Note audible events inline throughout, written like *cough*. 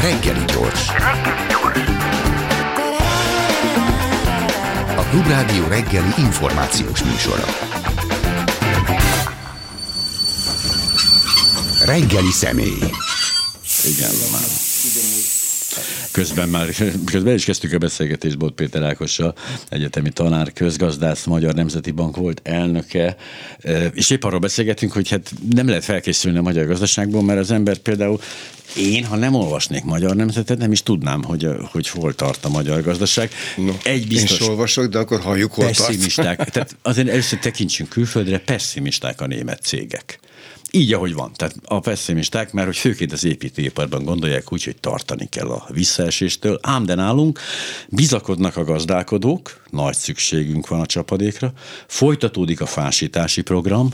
Reggeli gyors. A Klubrádió reggeli információs műsora. Reggeli személy. Igen, már. Közben már, közben is kezdtük a beszélgetést Bot Péter Ákossal, egyetemi tanár, közgazdász, Magyar Nemzeti Bank volt elnöke, és épp arról beszélgetünk, hogy hát nem lehet felkészülni a magyar gazdaságból, mert az ember például én, ha nem olvasnék magyar nemzetet, nem is tudnám, hogy, hogy hol tart a magyar gazdaság. No, Egy biztos, én is olvasok, de akkor halljuk, hol pessimisták. Tart. Tehát azért először tekintsünk külföldre, pessimisták a német cégek. Így, ahogy van. Tehát a pessimisták, mert hogy főként az építőiparban gondolják úgy, hogy tartani kell a visszaeséstől, ám de nálunk bizakodnak a gazdálkodók, nagy szükségünk van a csapadékra, folytatódik a fásítási program,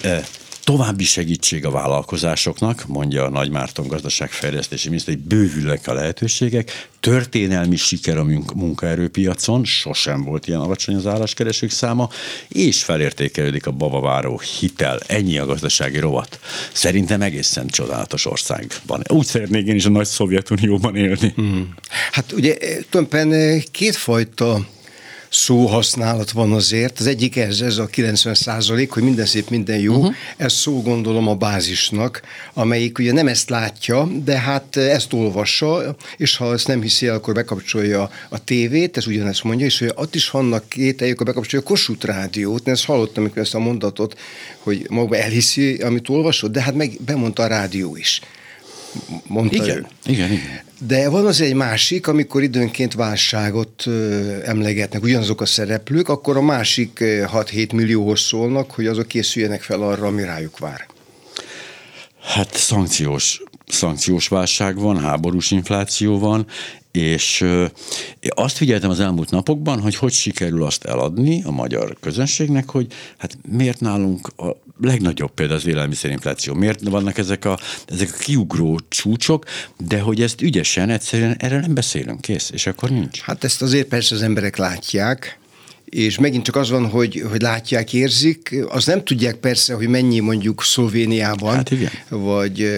eh, További segítség a vállalkozásoknak, mondja a Nagy Márton gazdaságfejlesztési miniszter, hogy bővülnek a lehetőségek, történelmi siker a munkaerőpiacon, sosem volt ilyen alacsony az álláskeresők száma, és felértékelődik a babaváró hitel. Ennyi a gazdasági rovat. Szerintem egészen csodálatos országban. Úgy szeretnék én is a nagy Szovjetunióban élni. Hmm. Hát ugye tulajdonképpen kétfajta szóhasználat van azért. Az egyik ez, ez a 90 százalék, hogy minden szép, minden jó. Uh-huh. Ez szó gondolom a bázisnak, amelyik ugye nem ezt látja, de hát ezt olvassa, és ha ezt nem hiszi el, akkor bekapcsolja a tévét, ez ugyanezt mondja, és hogy ott is vannak kételjük, akkor bekapcsolja a Kossuth rádiót. Én ezt hallottam, amikor ezt a mondatot, hogy maga elhiszi, amit olvasott, de hát meg bemondta a rádió is mondta igen, ő. Igen, igen. De van az egy másik, amikor időnként válságot emlegetnek ugyanazok a szereplők, akkor a másik 6-7 millióhoz szólnak, hogy azok készüljenek fel arra, ami rájuk vár. Hát szankciós, szankciós válság van, háborús infláció van, és azt figyeltem az elmúlt napokban, hogy hogy sikerül azt eladni a magyar közönségnek, hogy hát miért nálunk a legnagyobb például az élelmiszerinfláció, miért vannak ezek a, ezek a kiugró csúcsok, de hogy ezt ügyesen, egyszerűen erről nem beszélünk, kész, és akkor nincs. Hát ezt azért persze az emberek látják, és megint csak az van, hogy, hogy látják, érzik, az nem tudják persze, hogy mennyi mondjuk Szlovéniában, hát igen. vagy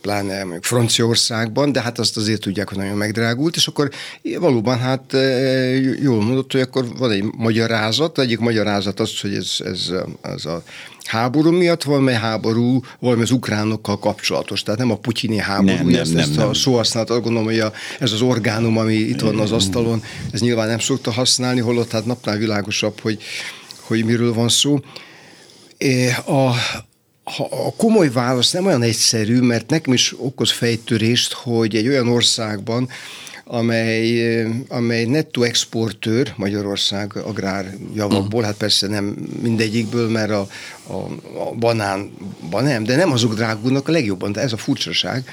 pláne mondjuk Franciaországban, de hát azt azért tudják, hogy nagyon megdrágult, és akkor valóban hát jól mondott, hogy akkor van egy magyarázat, egyik magyarázat az, hogy ez, ez, ez a háború miatt, valami háború, valami az ukránokkal kapcsolatos. Tehát nem a putyini háború, nem, nem, ezt, nem, ezt nem. a szóhasználatot gondolom, hogy a, ez az orgánum, ami itt van az asztalon, ez nyilván nem szokta használni, holott hát napnál világosabb, hogy, hogy miről van szó. A, a komoly válasz nem olyan egyszerű, mert nekem is okoz fejtörést, hogy egy olyan országban, amely, amely nettó exportőr Magyarország agrárjavakból, uh. hát persze nem mindegyikből, mert a, a, a banánban nem, de nem azok drágulnak a legjobban, de ez a furcsaság,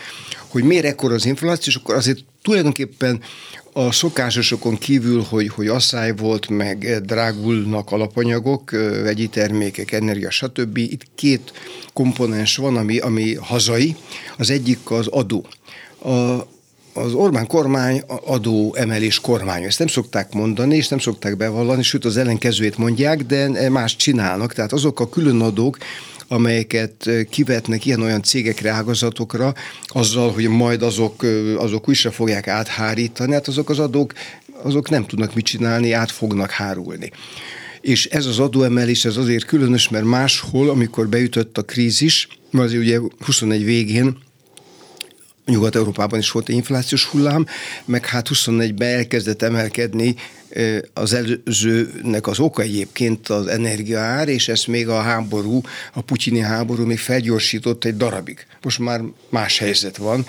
hogy miért ekkor az infláció, és akkor azért tulajdonképpen a szokásosokon kívül, hogy, hogy asszály volt, meg drágulnak alapanyagok, vegyi termékek, energia, stb. Itt két komponens van, ami, ami hazai. Az egyik az adó. A, az Orbán kormány adó emelés kormány. Ezt nem szokták mondani, és nem szokták bevallani, sőt az ellenkezőjét mondják, de más csinálnak. Tehát azok a külön adók, amelyeket kivetnek ilyen-olyan cégekre, ágazatokra, azzal, hogy majd azok, azok újra fogják áthárítani, hát azok az adók azok nem tudnak mit csinálni, át fognak hárulni. És ez az adóemelés ez azért különös, mert máshol, amikor beütött a krízis, azért ugye 21 végén Nyugat-Európában is volt egy inflációs hullám, meg hát 24-ben elkezdett emelkedni az előzőnek az oka egyébként az energiaár, és ezt még a háború, a putyini háború még felgyorsított egy darabig. Most már más helyzet van,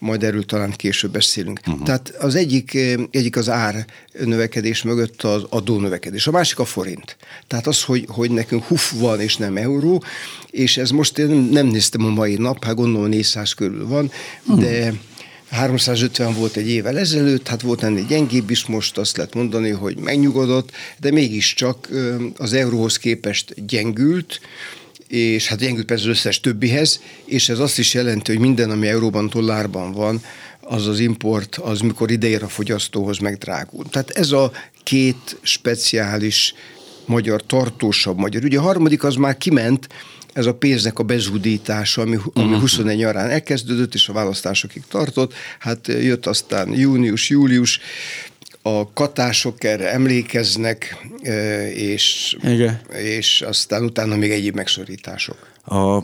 majd erről talán később beszélünk. Uh-huh. Tehát az egyik, egyik az ár növekedés mögött az adó növekedés, a másik a forint. Tehát az, hogy, hogy nekünk huf van és nem euró, és ez most én nem néztem a mai nap, hát gondolom 400 körül van, uh-huh. de 350 volt egy évvel ezelőtt, hát volt ennél gyengébb is, most azt lehet mondani, hogy megnyugodott, de mégiscsak az euróhoz képest gyengült, és hát gyengült persze az összes többihez, és ez azt is jelenti, hogy minden, ami euróban, dollárban van, az az import, az mikor ideér a fogyasztóhoz megdrágul. Tehát ez a két speciális magyar, tartósabb magyar. Ugye a harmadik az már kiment, ez a pénznek a bezúdítása, ami, ami 21 mhm. nyarán elkezdődött, és a választásokig tartott. Hát jött aztán június, július, a katások erre emlékeznek, és, Igen. és aztán utána még egyéb megszorítások. A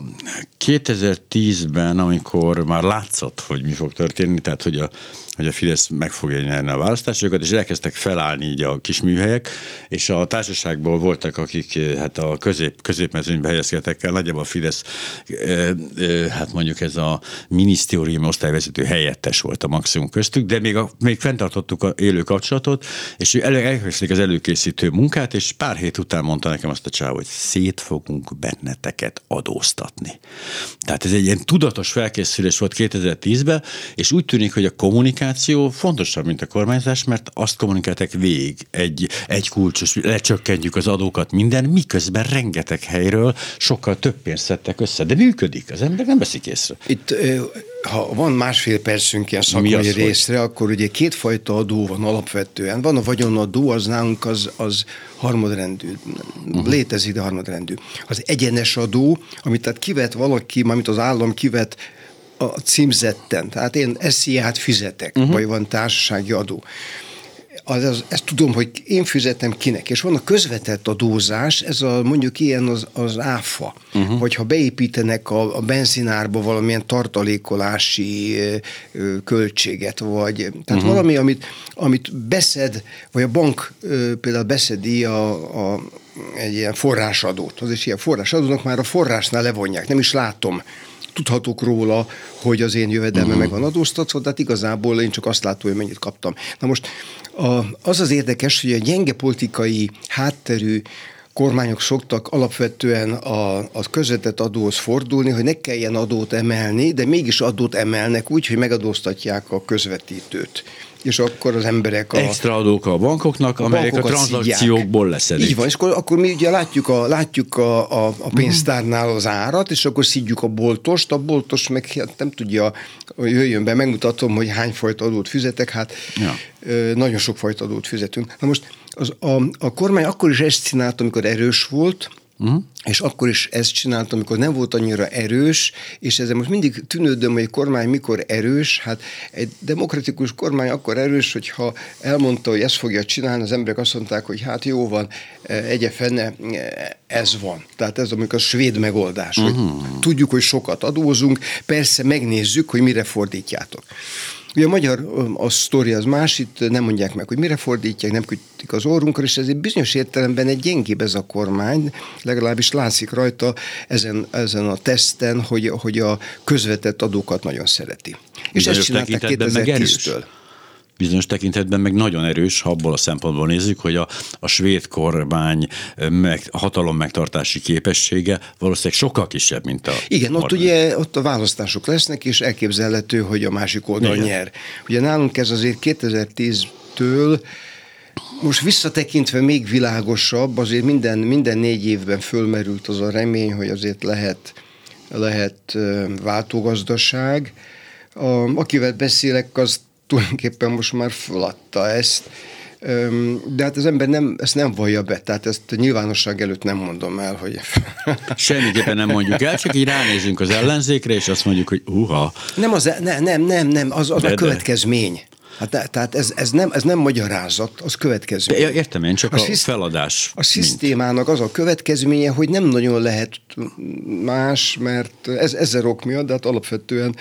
2010-ben, amikor már látszott, hogy mi fog történni, tehát hogy a hogy a Fidesz meg fogja nyerni a választásokat, és elkezdtek felállni így a kis műhelyek, és a társaságból voltak, akik hát a közép, középmezőnybe helyezkedtek el, nagyjából a Fidesz, hát mondjuk ez a minisztérium osztályvezető helyettes volt a maximum köztük, de még, a, még fenntartottuk a élő kapcsolatot, és elő, elkezdték az előkészítő munkát, és pár hét után mondta nekem azt a csáv, hogy szét fogunk benneteket adóztatni. Tehát ez egy ilyen tudatos felkészülés volt 2010-ben, és úgy tűnik, hogy a kommunikáció fontosabb, mint a kormányzás, mert azt kommunikáltak végig egy, egy kulcsos, lecsökkentjük az adókat minden, miközben rengeteg helyről sokkal több pénzt szedtek össze, de működik, az ember nem veszik észre. Itt ha van másfél percünk ilyen szakmai részre, hogy? akkor ugye kétfajta adó van alapvetően. Van a vagyonadó, az nálunk az, az harmadrendű. Uh-huh. Létezik, de harmadrendű. Az egyenes adó, amit tehát kivet valaki, mármint az állam kivet a címzetten. Tehát én SZIA-t fizetek, uh-huh. vagy van társasági adó. Az, az, ezt tudom, hogy én fizetem kinek. És van a közvetett adózás, ez a mondjuk ilyen az, az áfa. Uh-huh. Vagy ha beépítenek a, a benzinárba valamilyen tartalékolási ö, költséget, vagy tehát uh-huh. valami, amit, amit beszed, vagy a bank ö, például beszedi a, a egy ilyen forrásadót. Az is ilyen forrásadónak már a forrásnál levonják, nem is látom tudhatok róla, hogy az én jövedelme uh-huh. meg van adóztatva, tehát igazából én csak azt látom, hogy mennyit kaptam. Na most a, az az érdekes, hogy a gyenge politikai hátterű kormányok szoktak alapvetően a, a közvetett adóhoz fordulni, hogy ne kelljen adót emelni, de mégis adót emelnek úgy, hogy megadóztatják a közvetítőt és akkor az emberek a... Extra adók a bankoknak, a amelyek a tranzakciókból leszedik. Így van, és akkor, akkor mi ugye látjuk a, látjuk a, a, a pénztárnál az árat, és akkor szidjuk a boltost, a boltos meg hát nem tudja, hogy jöjjön be, megmutatom, hogy hány fajta adót fizetek, hát ja. nagyon sok fajta adót fizetünk. Na most az, a, a kormány akkor is ezt csinált, amikor erős volt, Uh-huh. És akkor is ezt csináltam, amikor nem volt annyira erős, és ezzel most mindig tűnődöm, hogy a kormány mikor erős. Hát egy demokratikus kormány akkor erős, hogyha elmondta, hogy ezt fogja csinálni, az emberek azt mondták, hogy hát jó van, egye fene, ez van. Tehát ez amikor a svéd megoldás, uh-huh. hogy mhm. tudjuk, hogy sokat adózunk, persze megnézzük, hogy mire fordítjátok. Ugye a magyar a sztori az más, itt nem mondják meg, hogy mire fordítják, nem kötik az orrunkra, és ez egy bizonyos értelemben egy gyengébb ez a kormány, legalábbis látszik rajta ezen, ezen a teszten, hogy, hogy a közvetett adókat nagyon szereti. És ezt csinálták 2010-től bizonyos tekintetben meg nagyon erős, ha abból a szempontból nézzük, hogy a, a svéd kormány meg, hatalom megtartási képessége valószínűleg sokkal kisebb, mint a Igen, ott ugye ott a választások lesznek, és elképzelhető, hogy a másik oldal Igen. nyer. Ugye nálunk ez azért 2010-től most visszatekintve még világosabb, azért minden, minden négy évben fölmerült az a remény, hogy azért lehet, lehet váltógazdaság. A, akivel beszélek, az tulajdonképpen most már feladta ezt, de hát az ember nem, ezt nem vallja be, tehát ezt nyilvánosság előtt nem mondom el, hogy... *laughs* Semmiképpen nem mondjuk el, csak így ránézünk az ellenzékre, és azt mondjuk, hogy uha. Nem, az, nem, nem, nem, nem az, az de, a következmény. Hát, tehát ez, ez, nem, ez nem magyarázat, az következmény. De értem én, csak a, a sziszt- feladás. A szisztémának az a következménye, hogy nem nagyon lehet más, mert ez ezer ok miatt, de hát alapvetően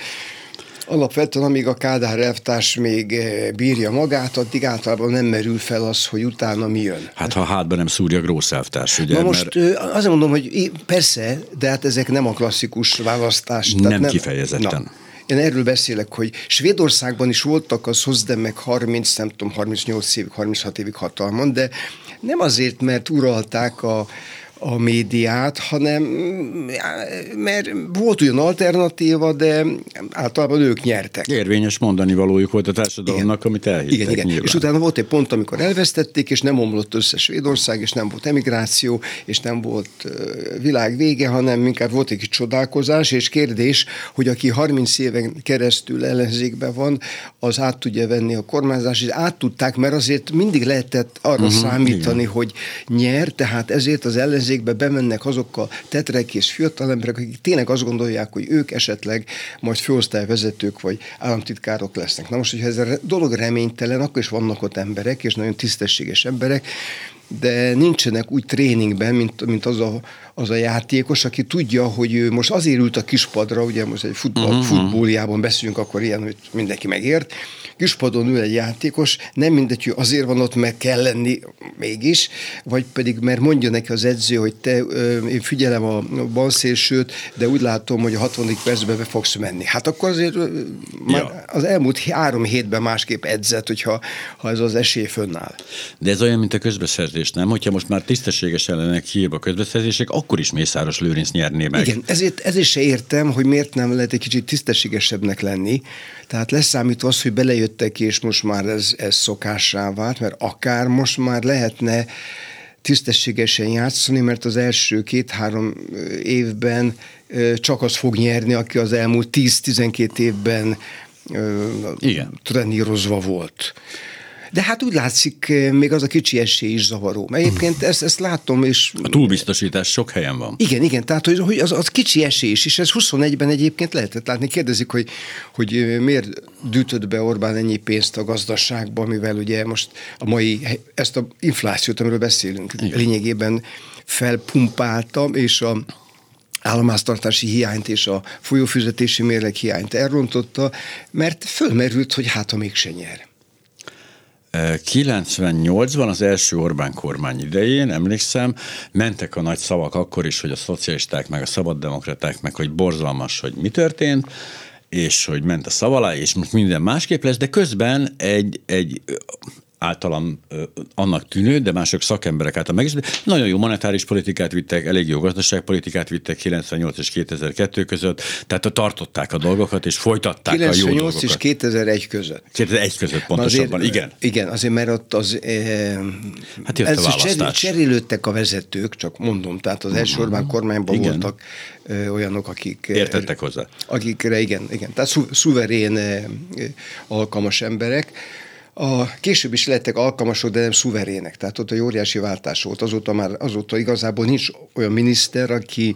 Alapvetően, amíg a Kádár elvtárs még eh, bírja magát, addig általában nem merül fel az, hogy utána mi jön. Hát ha hátba nem szúrja Grósz elvtárs, ugye? Na most mert... azért mondom, hogy persze, de hát ezek nem a klasszikus választás. Nem, nem kifejezetten. Na. Én erről beszélek, hogy Svédországban is voltak az meg 30, nem tudom, 38 évig, 36 évig hatalmon, de nem azért, mert uralták a, a médiát, hanem mert volt olyan alternatíva, de általában ők nyertek. Érvényes mondani valójuk volt a társadalomnak, igen. amit elhittek Igen, igen. Nyilván. És utána volt egy pont, amikor elvesztették, és nem omlott össze Svédország, és nem volt emigráció, és nem volt világ vége, hanem inkább volt egy csodálkozás, és kérdés, hogy aki 30 éven keresztül ellenzékben van, az át tudja venni a kormányzást, és át tudták, mert azért mindig lehetett arra uh-huh, számítani, igen. hogy nyer, tehát ezért az ellenzék ellenzékbe bemennek azok a tetrek és fiatal emberek, akik tényleg azt gondolják, hogy ők esetleg majd főosztályvezetők vagy államtitkárok lesznek. Na most, hogyha ez a dolog reménytelen, akkor is vannak ott emberek, és nagyon tisztességes emberek, de nincsenek úgy tréningben, mint, mint az, a, az a játékos, aki tudja, hogy ő most azért ült a kispadra, ugye most egy futball, uh-huh. futballjában beszélünk, akkor ilyen, hogy mindenki megért, kispadon ül egy játékos, nem mindegy, hogy azért van ott, mert kell lenni mégis, vagy pedig mert mondja neki az edző, hogy te, én figyelem a balszélsőt, de úgy látom, hogy a 60. percben be fogsz menni. Hát akkor azért ja. az elmúlt három hétben másképp edzett, hogyha ha ez az esély fönnáll. De ez olyan, mint a közbeszerzés, nem? Hogyha most már tisztességes ellenek hiába közbeszerzések, akkor is Mészáros Lőrinc nyerné meg. Igen, ezért, ezért se értem, hogy miért nem lehet egy kicsit tisztességesebbnek lenni. Tehát leszámítva az, hogy belejöttek, és most már ez, ez szokássá vált, mert akár most már lehetne tisztességesen játszani, mert az első két-három évben csak az fog nyerni, aki az elmúlt 10-12 évben Igen. trenírozva volt. De hát úgy látszik, eh, még az a kicsi esély is zavaró. Mert egyébként ezt, ezt látom, és... A túlbiztosítás sok helyen van. Igen, igen, tehát hogy, hogy az, az kicsi esély is, és ez 21-ben egyébként lehetett látni. Kérdezik, hogy, hogy eh, miért dűtött be Orbán ennyi pénzt a gazdaságba, mivel ugye most a mai, ezt a inflációt, amiről beszélünk, igen. lényegében felpumpálta, és a államháztartási hiányt és a folyófizetési mérleg hiányt elrontotta, mert fölmerült, hogy hát ha mégse nyer. 98-ban az első Orbán kormány idején, emlékszem, mentek a nagy szavak akkor is, hogy a szocialisták, meg a szabaddemokraták, meg hogy borzalmas, hogy mi történt, és hogy ment a szavalá, és most minden másképp lesz, de közben egy, egy általam annak tűnő, de mások szakemberek által meg is. Nagyon jó monetáris politikát vittek, elég jó gazdaságpolitikát vittek 98 és 2002 között, tehát tartották a dolgokat, és folytatták 98 a jó dolgokat. és 2001 között. 2001 között pontosabban, azért, igen. Igen, azért mert ott az... Eh, hát jött ez a választás. Cserélődtek a vezetők, csak mondom, tehát az első Orbán mhm. kormányban igen. voltak eh, olyanok, akik... Értettek hozzá. Akikre, igen, igen. Tehát szu, szuverén eh, alkalmas emberek, a, később is lettek alkalmasok, de nem szuverének. Tehát ott egy óriási váltás volt. Azóta már azóta igazából nincs olyan miniszter, aki,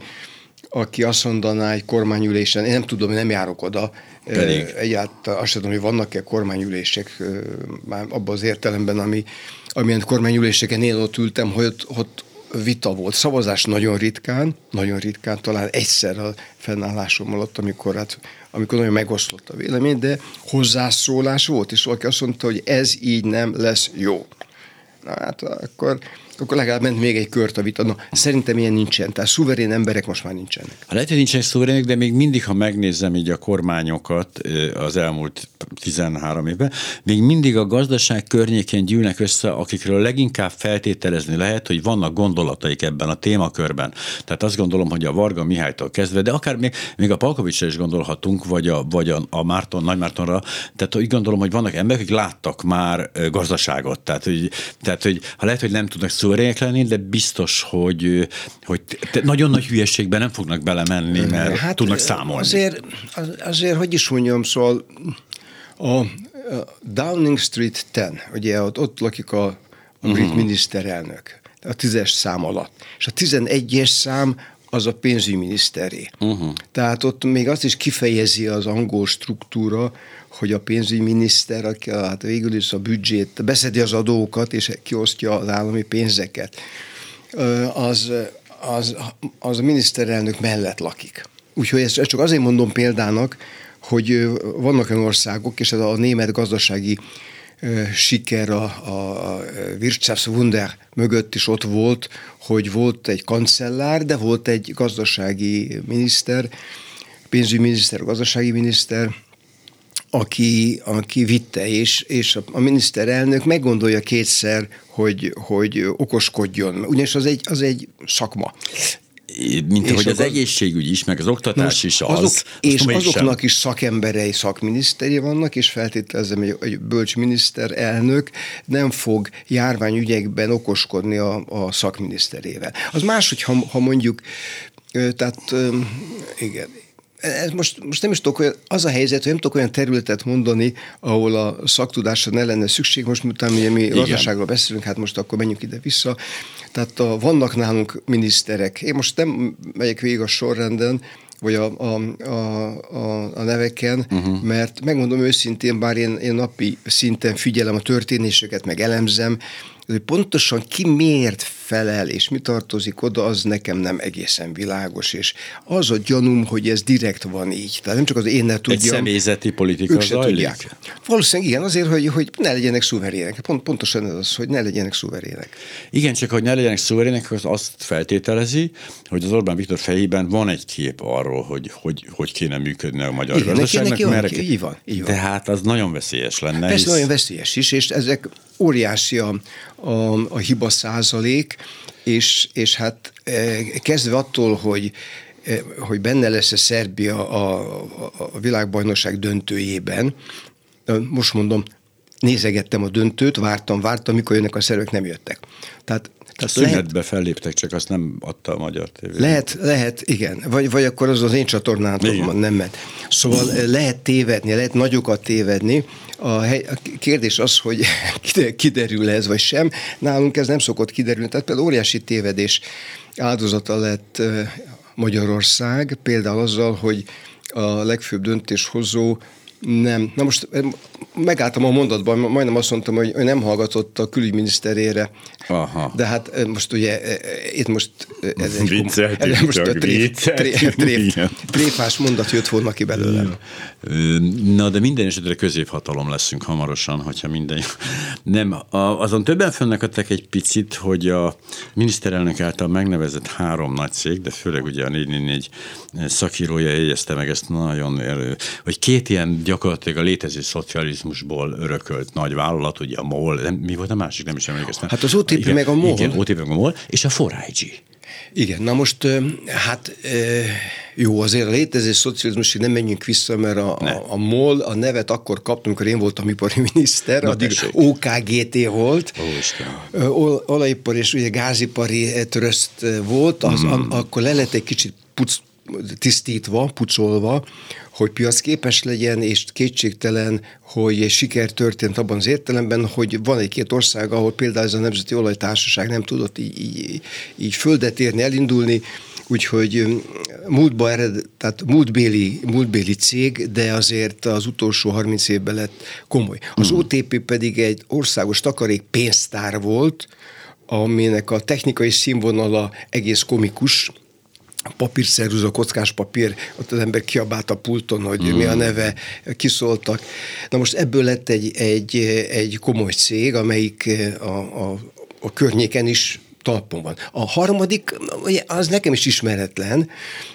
aki azt mondaná egy kormányülésen, én nem tudom, nem járok oda, Pedig. egyáltalán azt tudom, hogy vannak-e kormányülések, már abban az értelemben, ami, amilyen kormányüléseken én ott ültem, hogy ott, ott vita volt. Szavazás nagyon ritkán, nagyon ritkán, talán egyszer a fennállásom alatt, amikor, hát, amikor nagyon megosztott a vélemény, de hozzászólás volt, és valaki azt mondta, hogy ez így nem lesz jó. Na hát akkor akkor legalább ment még egy kört a vita. Na, szerintem ilyen nincsen. Tehát szuverén emberek most már nincsenek. Lehet, hogy nincsenek szuverének, de még mindig, ha megnézem így a kormányokat az elmúlt 13 évben, még mindig a gazdaság környékén gyűlnek össze, akikről leginkább feltételezni lehet, hogy vannak gondolataik ebben a témakörben. Tehát azt gondolom, hogy a Varga Mihálytól kezdve, de akár még, még a Palkovicsra is gondolhatunk, vagy a, vagy a, a Márton, Nagy Mártonra, tehát úgy gondolom, hogy vannak emberek, akik láttak már gazdaságot. Tehát, hogy, tehát, hogy ha lehet, hogy nem tudnak szó szuverének lenni, de biztos, hogy, hogy nagyon nagy hülyeségben nem fognak belemenni, mert hát tudnak számolni. Azért, azért, hogy is mondjam, szóval a Downing Street 10, ugye ott, ott lakik a, a brit uh-huh. miniszterelnök, a tízes szám alatt. És a tizenegyes szám az a pénzügyminiszteré. Uh-huh. Tehát ott még azt is kifejezi az angol struktúra, hogy a pénzügyminiszter, aki hát végül is a büdzsét, beszedi az adókat és kiosztja az állami pénzeket, az, az, az a miniszterelnök mellett lakik. Úgyhogy ezt csak azért mondom példának, hogy vannak olyan országok, és ez a német gazdasági siker a, a Wirtschaftswunder mögött is ott volt, hogy volt egy kancellár, de volt egy gazdasági miniszter, pénzügyminiszter, gazdasági miniszter, aki, aki vitte, és, és a miniszterelnök meggondolja kétszer, hogy, hogy okoskodjon, ugyanis az egy, az egy szakma mint és hogy az, az egészségügy is, meg az oktatás is az. Azok, és azoknak sem. is szakemberei, szakminiszteri vannak, és feltételezem, hogy egy bölcs miniszterelnök nem fog járványügyekben okoskodni a, a szakminiszterével. Az más, hogy ha, ha mondjuk, tehát igen, ez most, most nem is tudok olyan, az a helyzet, hogy nem tudok olyan területet mondani, ahol a szaktudásra ne lenne szükség. Most utána ugye mi gazdaságról beszélünk, hát most akkor menjünk ide-vissza. Tehát a, vannak nálunk miniszterek. Én most nem megyek végig a sorrenden, vagy a, a, a, a, a neveken, uh-huh. mert megmondom őszintén, bár én, én napi szinten figyelem a történéseket, meg elemzem, hogy pontosan ki miért felel, és mi tartozik oda, az nekem nem egészen világos, és az a gyanúm, hogy ez direkt van így. Tehát nem csak az én ne tudjam. Egy személyzeti politika ők zajlik? Tudják. Valószínűleg igen, azért, hogy, hogy ne legyenek szuverének. Pont, pontosan ez az, hogy ne legyenek szuverének. Igen, csak hogy ne legyenek szuverének, az azt feltételezi, hogy az Orbán Viktor fejében van egy kép arról, hogy hogy, hogy kéne működni a magyar igen, gazdaságnak. Neki, van, így van, így van. De hát az nagyon veszélyes lenne. Persze hisz... nagyon veszélyes is, és ezek óriási a, a, a hiba százalék, és, és hát e, kezdve attól, hogy e, hogy benne lesz a Szerbia a, a, a világbajnokság döntőjében, most mondom, nézegettem a döntőt, vártam, vártam, mikor jönnek a szervek, nem jöttek. Tehát tehát Szünetbe lehet, felléptek, csak azt nem adta a magyar tévé. Lehet, lehet, igen. Vagy, vagy akkor az az én csatornámon nem ment. Szóval lehet tévedni, lehet nagyokat tévedni. A, hely, a kérdés az, hogy *laughs* kiderül ez, vagy sem. Nálunk ez nem szokott kiderülni. Tehát például óriási tévedés áldozata lett Magyarország, például azzal, hogy a legfőbb döntéshozó nem. Na most eh, megálltam a mondatban, majdnem azt mondtam, hogy ő nem hallgatott a külügyminiszterére. Aha. De hát eh, most ugye eh, itt most ez egy Vicceltük, ez most a tréfás mondat jött volna ki belőlem. Na, de minden esetre középhatalom leszünk hamarosan, hogyha minden. Nem, azon többen fönnekadtak egy picit, hogy a miniszterelnök által megnevezett három nagy cég, de főleg ugye a 444 szakírója jegyezte meg ezt nagyon, hogy két ilyen gyakorlatilag a létező szocializmusból örökölt nagy vállalat, ugye a MOL, nem, mi volt a másik, nem is emlékeztem. Hát az OTP igen, meg a MOL. Igen, OTP meg a MOL, és a 4IG. Igen, na most hát jó, azért a létező szocializmusig nem menjünk vissza, mert a, a, a MOL, a nevet akkor kaptunk, amikor én voltam ipari *laughs* miniszter, na, addig tessék. OKGT volt, Ó, olajipar és ugye gázipari tröszt volt, az, mm. a, akkor le lett egy kicsit puc, tisztítva, pucolva, hogy piac képes legyen, és kétségtelen, hogy siker történt abban az értelemben, hogy van egy-két ország, ahol például ez a Nemzeti Olajtársaság nem tudott így, így, így földet érni, elindulni, úgyhogy múltba ered, tehát múltbéli, múltbéli cég, de azért az utolsó 30 évben lett komoly. Az hmm. OTP pedig egy országos takarék pénztár volt, aminek a technikai színvonala egész komikus, papírszerűző, kockás papír, ott az ember kiabált a pulton, hogy mm. mi a neve, kiszóltak. Na most ebből lett egy, egy, egy komoly cég, amelyik a, a, a környéken is talpon van. A harmadik, az nekem is ismeretlen,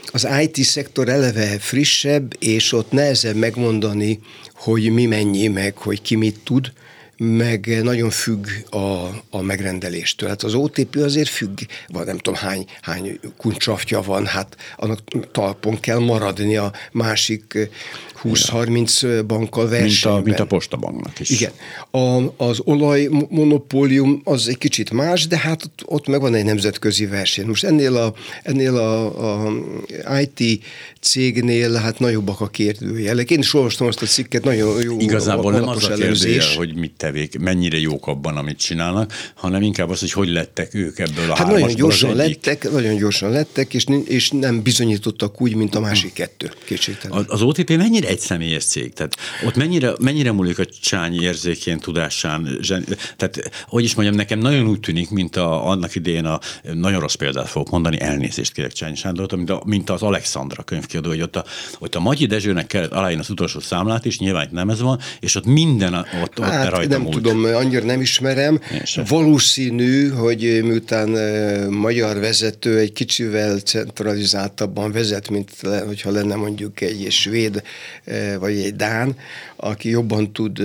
az IT-szektor eleve frissebb, és ott nehezebb megmondani, hogy mi mennyi, meg hogy ki mit tud meg nagyon függ a, a megrendeléstől. Hát az OTP azért függ, vagy nem tudom hány, hány kuncsafja van, hát annak talpon kell maradni a másik 20-30 bankkal versenyben. Mint a, mint a postabanknak is. Igen. A, az olaj monopólium az egy kicsit más, de hát ott, ott meg van egy nemzetközi verseny. Most ennél a, ennél a, a IT cégnél hát nagyobbak a kérdőjelek. Én is olvastam azt a cikket, nagyon jó Igazából nem az a kérdőjel, hogy mit tevék, mennyire jók abban, amit csinálnak, hanem inkább az, hogy hogy lettek ők ebből a Hát nagyon gyorsan lettek, nagyon gyorsan lettek, és, és nem bizonyítottak úgy, mint a másik kettő. Az, az OTP mennyire egy személyes cég? Tehát ott mennyire, mennyire múlik a csányi érzékén, tudásán? Zsen, tehát, hogy is mondjam, nekem nagyon úgy tűnik, mint a, annak idején a, nagyon rossz példát fogok mondani, elnézést kérek Csányi Sándor, mint, a, mint az Alexandra könyvkiadó, hogy ott a, ott a Magyi Dezsőnek kellett aláírni az utolsó számlát is, nyilván nem ez van, és ott minden ott, ott hát, rajta nem múlt. tudom, annyira nem ismerem. Valószínű, hogy miután magyar vezető egy kicsivel centralizáltabban vezet, mint le, hogyha lenne mondjuk egy svéd vagy egy Dán, aki jobban tud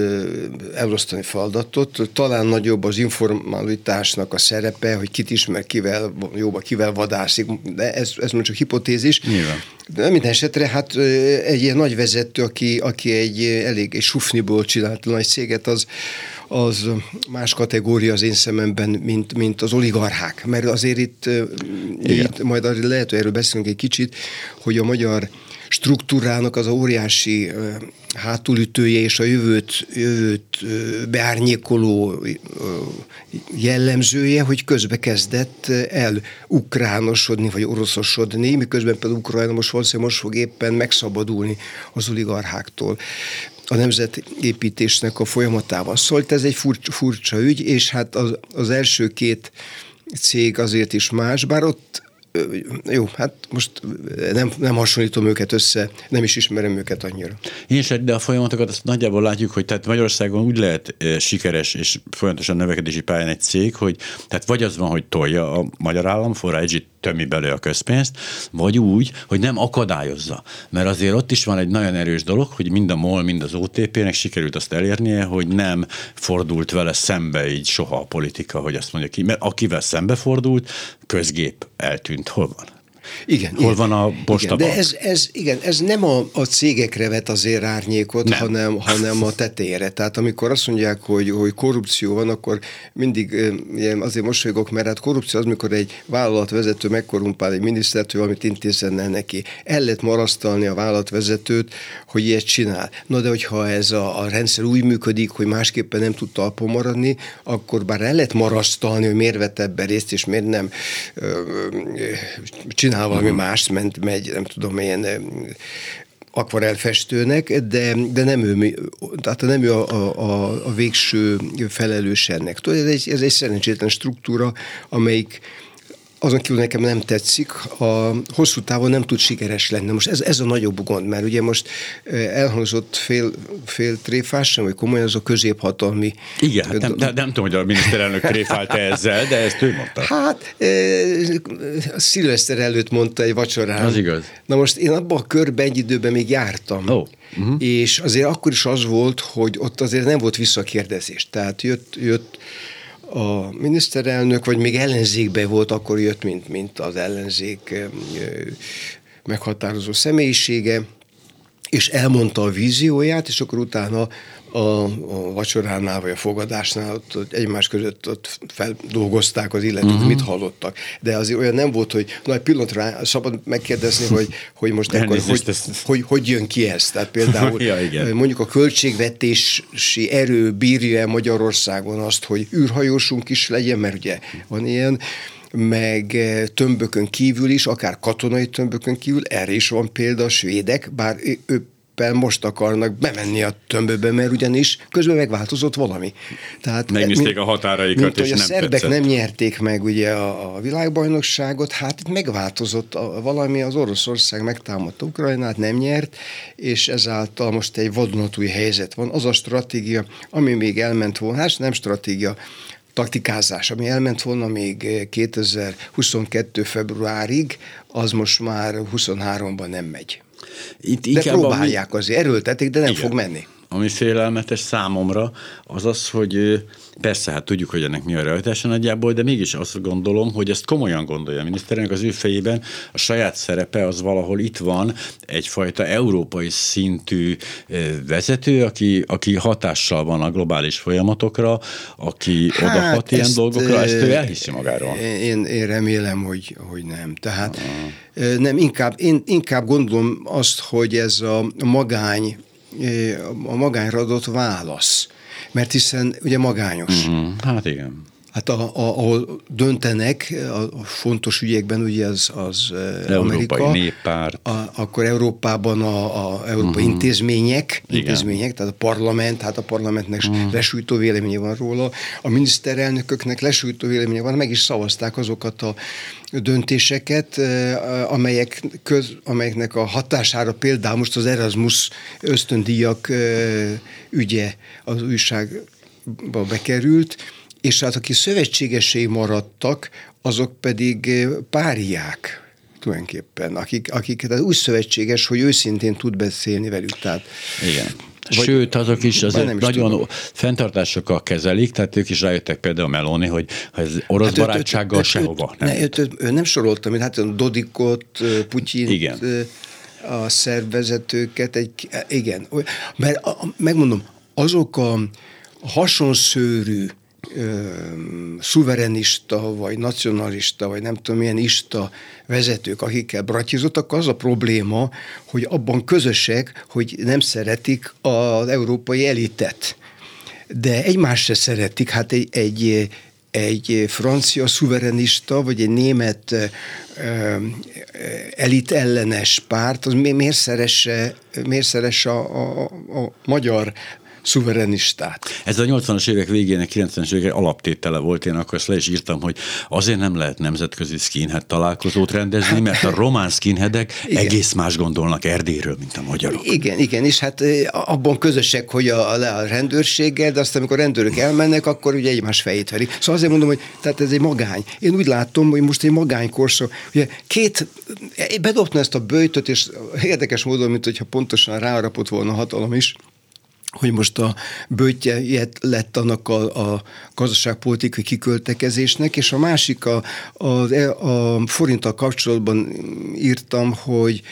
elosztani feladatot. Talán nagyobb az informalitásnak a szerepe, hogy kit ismer, kivel jóba, kivel vadászik, de ez, ez mondjuk csak hipotézis. Nyilván. De minden esetre hát egy ilyen nagy vezető, aki, aki egy elég egy sufniból csinált nagy céget, az, az más kategória az én szememben, mint, mint az oligarchák. Mert azért itt, itt majd lehet, hogy erről beszélünk egy kicsit, hogy a magyar struktúrának az óriási hátulütője és a jövőt, jövőt beárnyékoló jellemzője, hogy közbe kezdett el ukránosodni, vagy oroszosodni, miközben például Ukrajna most valószínűleg most fog éppen megszabadulni az oligarcháktól a nemzetépítésnek a folyamatával. Szólt ez egy furcsa, furcsa ügy, és hát az, az első két cég azért is más, bár ott jó, hát most nem, nem hasonlítom őket össze, nem is ismerem őket annyira. Én sem, de a folyamatokat azt nagyjából látjuk, hogy tehát Magyarországon úgy lehet sikeres és folyamatosan növekedési pályán egy cég, hogy tehát vagy az van, hogy tolja a magyar állam, forrá egy tömi belő a közpénzt, vagy úgy, hogy nem akadályozza. Mert azért ott is van egy nagyon erős dolog, hogy mind a MOL, mind az OTP-nek sikerült azt elérnie, hogy nem fordult vele szembe így soha a politika, hogy azt mondja ki, mert akivel szembe fordult, közgép eltűnt. Hol van? Igen. Hol igen, van a posta? De ez, ez, igen, ez nem a, a cégekre vet azért árnyékot, nem. hanem, hanem a tetejére. Tehát amikor azt mondják, hogy, hogy korrupció van, akkor mindig azért mosolygok, mert hát korrupció az, amikor egy vállalatvezető megkorrumpál egy minisztert, hogy valamit intézzen neki. El lehet marasztalni a vállalatvezetőt, hogy ilyet csinál. Na de hogyha ez a, a rendszer úgy működik, hogy másképpen nem tud talpon maradni, akkor bár el lehet marasztalni, hogy miért vett ebben részt, és miért nem csinál csinál valami uh-huh. mást, ment, megy, nem tudom, milyen akvarelfestőnek, de, de nem ő, tehát nem ő a, a, a végső felelős ennek. Tudod, ez egy, ez egy szerencsétlen struktúra, amelyik azon kívül nekem nem tetszik, a hosszú távon nem tud sikeres lenni. Most ez, ez a nagyobb gond, mert ugye most elhangzott fél, fél tréfásan, vagy komolyan az a középhatalmi... Igen, hát nem, nem, nem tudom, hogy a miniszterelnök tréfált ezzel, de ezt ő mondta. Hát, e, szilveszter előtt mondta egy vacsorán. Az igaz. Na most én abban a körben egy időben még jártam. Oh. Uh-huh. És azért akkor is az volt, hogy ott azért nem volt visszakérdezés. Tehát jött, jött a miniszterelnök, vagy még ellenzékben volt, akkor jött, mint, mint az ellenzék meghatározó személyisége, és elmondta a vízióját, és akkor utána a, a vacsoránál vagy a fogadásnál ott, ott egymás között ott feldolgozták az illetőt, uh-huh. mit hallottak. De azért olyan nem volt, hogy nagy pillanatra szabad megkérdezni, hogy, hogy most *laughs* akkor hogy, ezt... hogy, hogy jön ki ez. Tehát például *laughs* ja, igen. mondjuk a költségvetési erő bírja Magyarországon azt, hogy űrhajósunk is legyen, mert ugye van ilyen, meg tömbökön kívül is, akár katonai tömbökön kívül, erre is van példa a svédek, bár ő éppen most akarnak bemenni a tömböbe, mert ugyanis közben megváltozott valami. Tehát, Megnézték a határaikat, mint, és hogy nem a szerbek tetszett. nem nyerték meg ugye a, a világbajnokságot, hát itt megváltozott a, valami, az Oroszország megtámadta Ukrajnát, nem nyert, és ezáltal most egy vadonatúj helyzet van. Az a stratégia, ami még elment volna, hát nem stratégia, taktikázás, ami elment volna még 2022. februárig, az most már 23-ban nem megy. Itt de próbálják ami... azért, erőltetik, de nem Igen. fog menni. Ami félelmetes számomra, az az, hogy persze, hát tudjuk, hogy ennek mi a realitása nagyjából, de mégis azt gondolom, hogy ezt komolyan gondolja a miniszterelnök az ő fejében. A saját szerepe az valahol itt van, egyfajta európai szintű vezető, aki, aki hatással van a globális folyamatokra, aki hát odahat ilyen dolgokra, ezt ő elhiszi magáról. Én, én remélem, hogy, hogy nem. Tehát ah. nem, inkább, én inkább gondolom azt, hogy ez a magány a magányra adott válasz. Mert hiszen ugye magányos. Uh-huh. Hát igen. Hát a, a, ahol döntenek a fontos ügyekben, ugye az, az Európai Amerika. Néppárt. A, akkor Európában a, a európai uh-huh. intézmények, Igen. intézmények, tehát a parlament, hát a parlamentnek uh-huh. lesújtó véleménye van róla, a miniszterelnököknek lesújtó véleménye van, meg is szavazták azokat a döntéseket, amelyek köz, amelyeknek a hatására például most az Erasmus ösztöndíjak ügye az újságba bekerült, és hát aki szövetségesei maradtak, azok pedig páriák tulajdonképpen, akik, akik tehát úgy szövetséges, hogy őszintén tud beszélni velük. Tehát, Igen. Vagy, Sőt, azok is azért nem is nagyon tudom. fenntartásokkal kezelik, tehát ők is rájöttek például Meloni, hogy ez orosz hát barátsággal őt, sehova nem. Ne, őt, őt, őt nem soroltam, mint hát Dodikot, Putyint, igen. a szervezetőket, egy, igen, mert megmondom, azok a hasonszőrű ö, szuverenista, vagy nacionalista, vagy nem tudom milyen ista vezetők, akikkel bratizottak, az a probléma, hogy abban közösek, hogy nem szeretik az európai elitet. De egymást se szeretik. Hát egy, egy egy francia szuverenista, vagy egy német elit ellenes párt, az miért szeresse, miért szeresse a, a, a magyar szuverenistát. Ez a 80-as évek végének, 90-es évek alaptétele volt, én akkor ezt le is írtam, hogy azért nem lehet nemzetközi skinhead találkozót rendezni, mert a román skinheadek igen. egész más gondolnak Erdélyről, mint a magyarok. Igen, igen, és hát abban közösek, hogy a, a, a rendőrséggel, de aztán amikor a rendőrök elmennek, akkor ugye egymás fejét verik. Szóval azért mondom, hogy tehát ez egy magány. Én úgy látom, hogy most egy magány korszak, ugye két, bedobna ezt a bőjtöt, és érdekes módon, mint hogyha pontosan ráarapott volna a hatalom is, hogy most a bőtje lett annak a, a gazdaságpolitikai kiköltekezésnek, és a másik a, a, a forinttal kapcsolatban írtam, hogy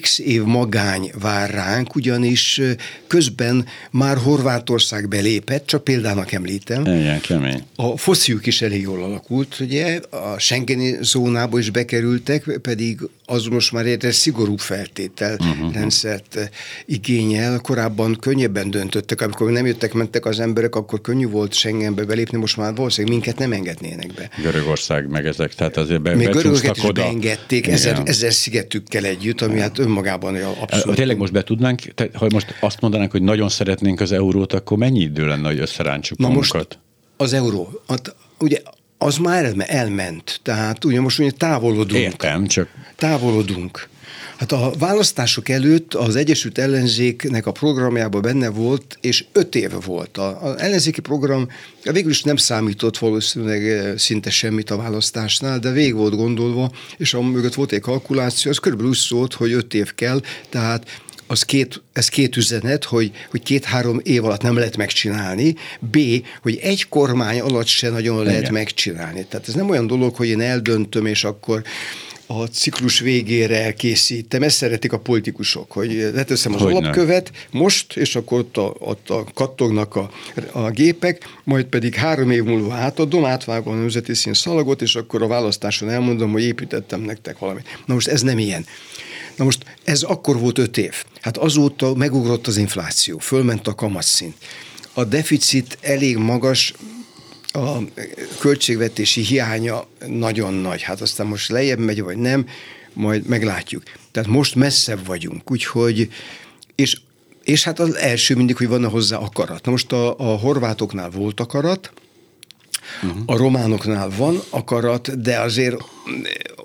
x év magány vár ránk, ugyanis közben már Horvátország belépett, csak példának említem. Igen, kemény. A fossziuk is elég jól alakult, ugye, a Schengeni zónába is bekerültek, pedig az most már egy szigorú feltétel uh-huh. rendszert igényel. Korábban könnyebben döntöttek, amikor nem jöttek, mentek az emberek, akkor könnyű volt Schengenbe belépni, most már valószínűleg minket nem engednének be. Görögország meg ezek, tehát azért be, Még görögöket is beengedték ezer, ezer szigetükkel együtt, ami hát önmagában abszolút. Tényleg most be tudnánk, ha most azt mondanánk, hogy nagyon szeretnénk az eurót, akkor mennyi idő lenne, hogy összerántsuk Na magunkat? most az euró, hát ugye az már elment. Tehát ugye most ugye távolodunk. Értem, csak... Távolodunk. Hát a választások előtt az Egyesült Ellenzéknek a programjában benne volt, és öt év volt. Az ellenzéki program végül is nem számított valószínűleg eh, szinte semmit a választásnál, de végig volt gondolva, és a mögött volt egy kalkuláció, az körülbelül úgy szólt, hogy öt év kell, tehát az két, ez két üzenet, hogy, hogy két-három év alatt nem lehet megcsinálni, B, hogy egy kormány alatt se nagyon lehet Igen. megcsinálni. Tehát ez nem olyan dolog, hogy én eldöntöm, és akkor a ciklus végére elkészítem. Ezt szeretik a politikusok, hogy leteszem az hogy alapkövet most, és akkor ott, a, ott a kattognak a, a gépek, majd pedig három év múlva átadom, átvágom a nemzeti szín szalagot, és akkor a választáson elmondom, hogy építettem nektek valamit. Na most ez nem ilyen. Na most ez akkor volt öt év. Hát azóta megugrott az infláció, fölment a kamatszint. A deficit elég magas, a költségvetési hiánya nagyon nagy. Hát aztán most lejjebb megy, vagy nem, majd meglátjuk. Tehát most messzebb vagyunk, úgyhogy, és, és hát az első mindig, hogy van-e hozzá akarat. Na most a, a horvátoknál volt akarat, Uh-huh. A románoknál van akarat, de azért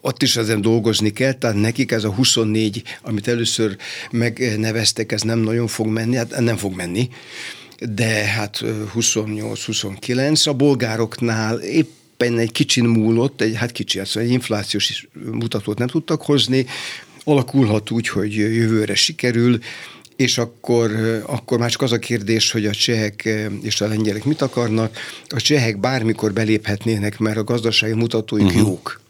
ott is ezen dolgozni kell, tehát nekik ez a 24, amit először megneveztek, ez nem nagyon fog menni, hát nem fog menni, de hát 28-29, a bolgároknál éppen egy kicsin múlott, egy, hát kicsi, hát egy inflációs mutatót nem tudtak hozni, alakulhat úgy, hogy jövőre sikerül, és akkor, akkor már csak az a kérdés, hogy a csehek és a lengyelek mit akarnak. A csehek bármikor beléphetnének, mert a gazdasági mutatóik uh-huh. jók.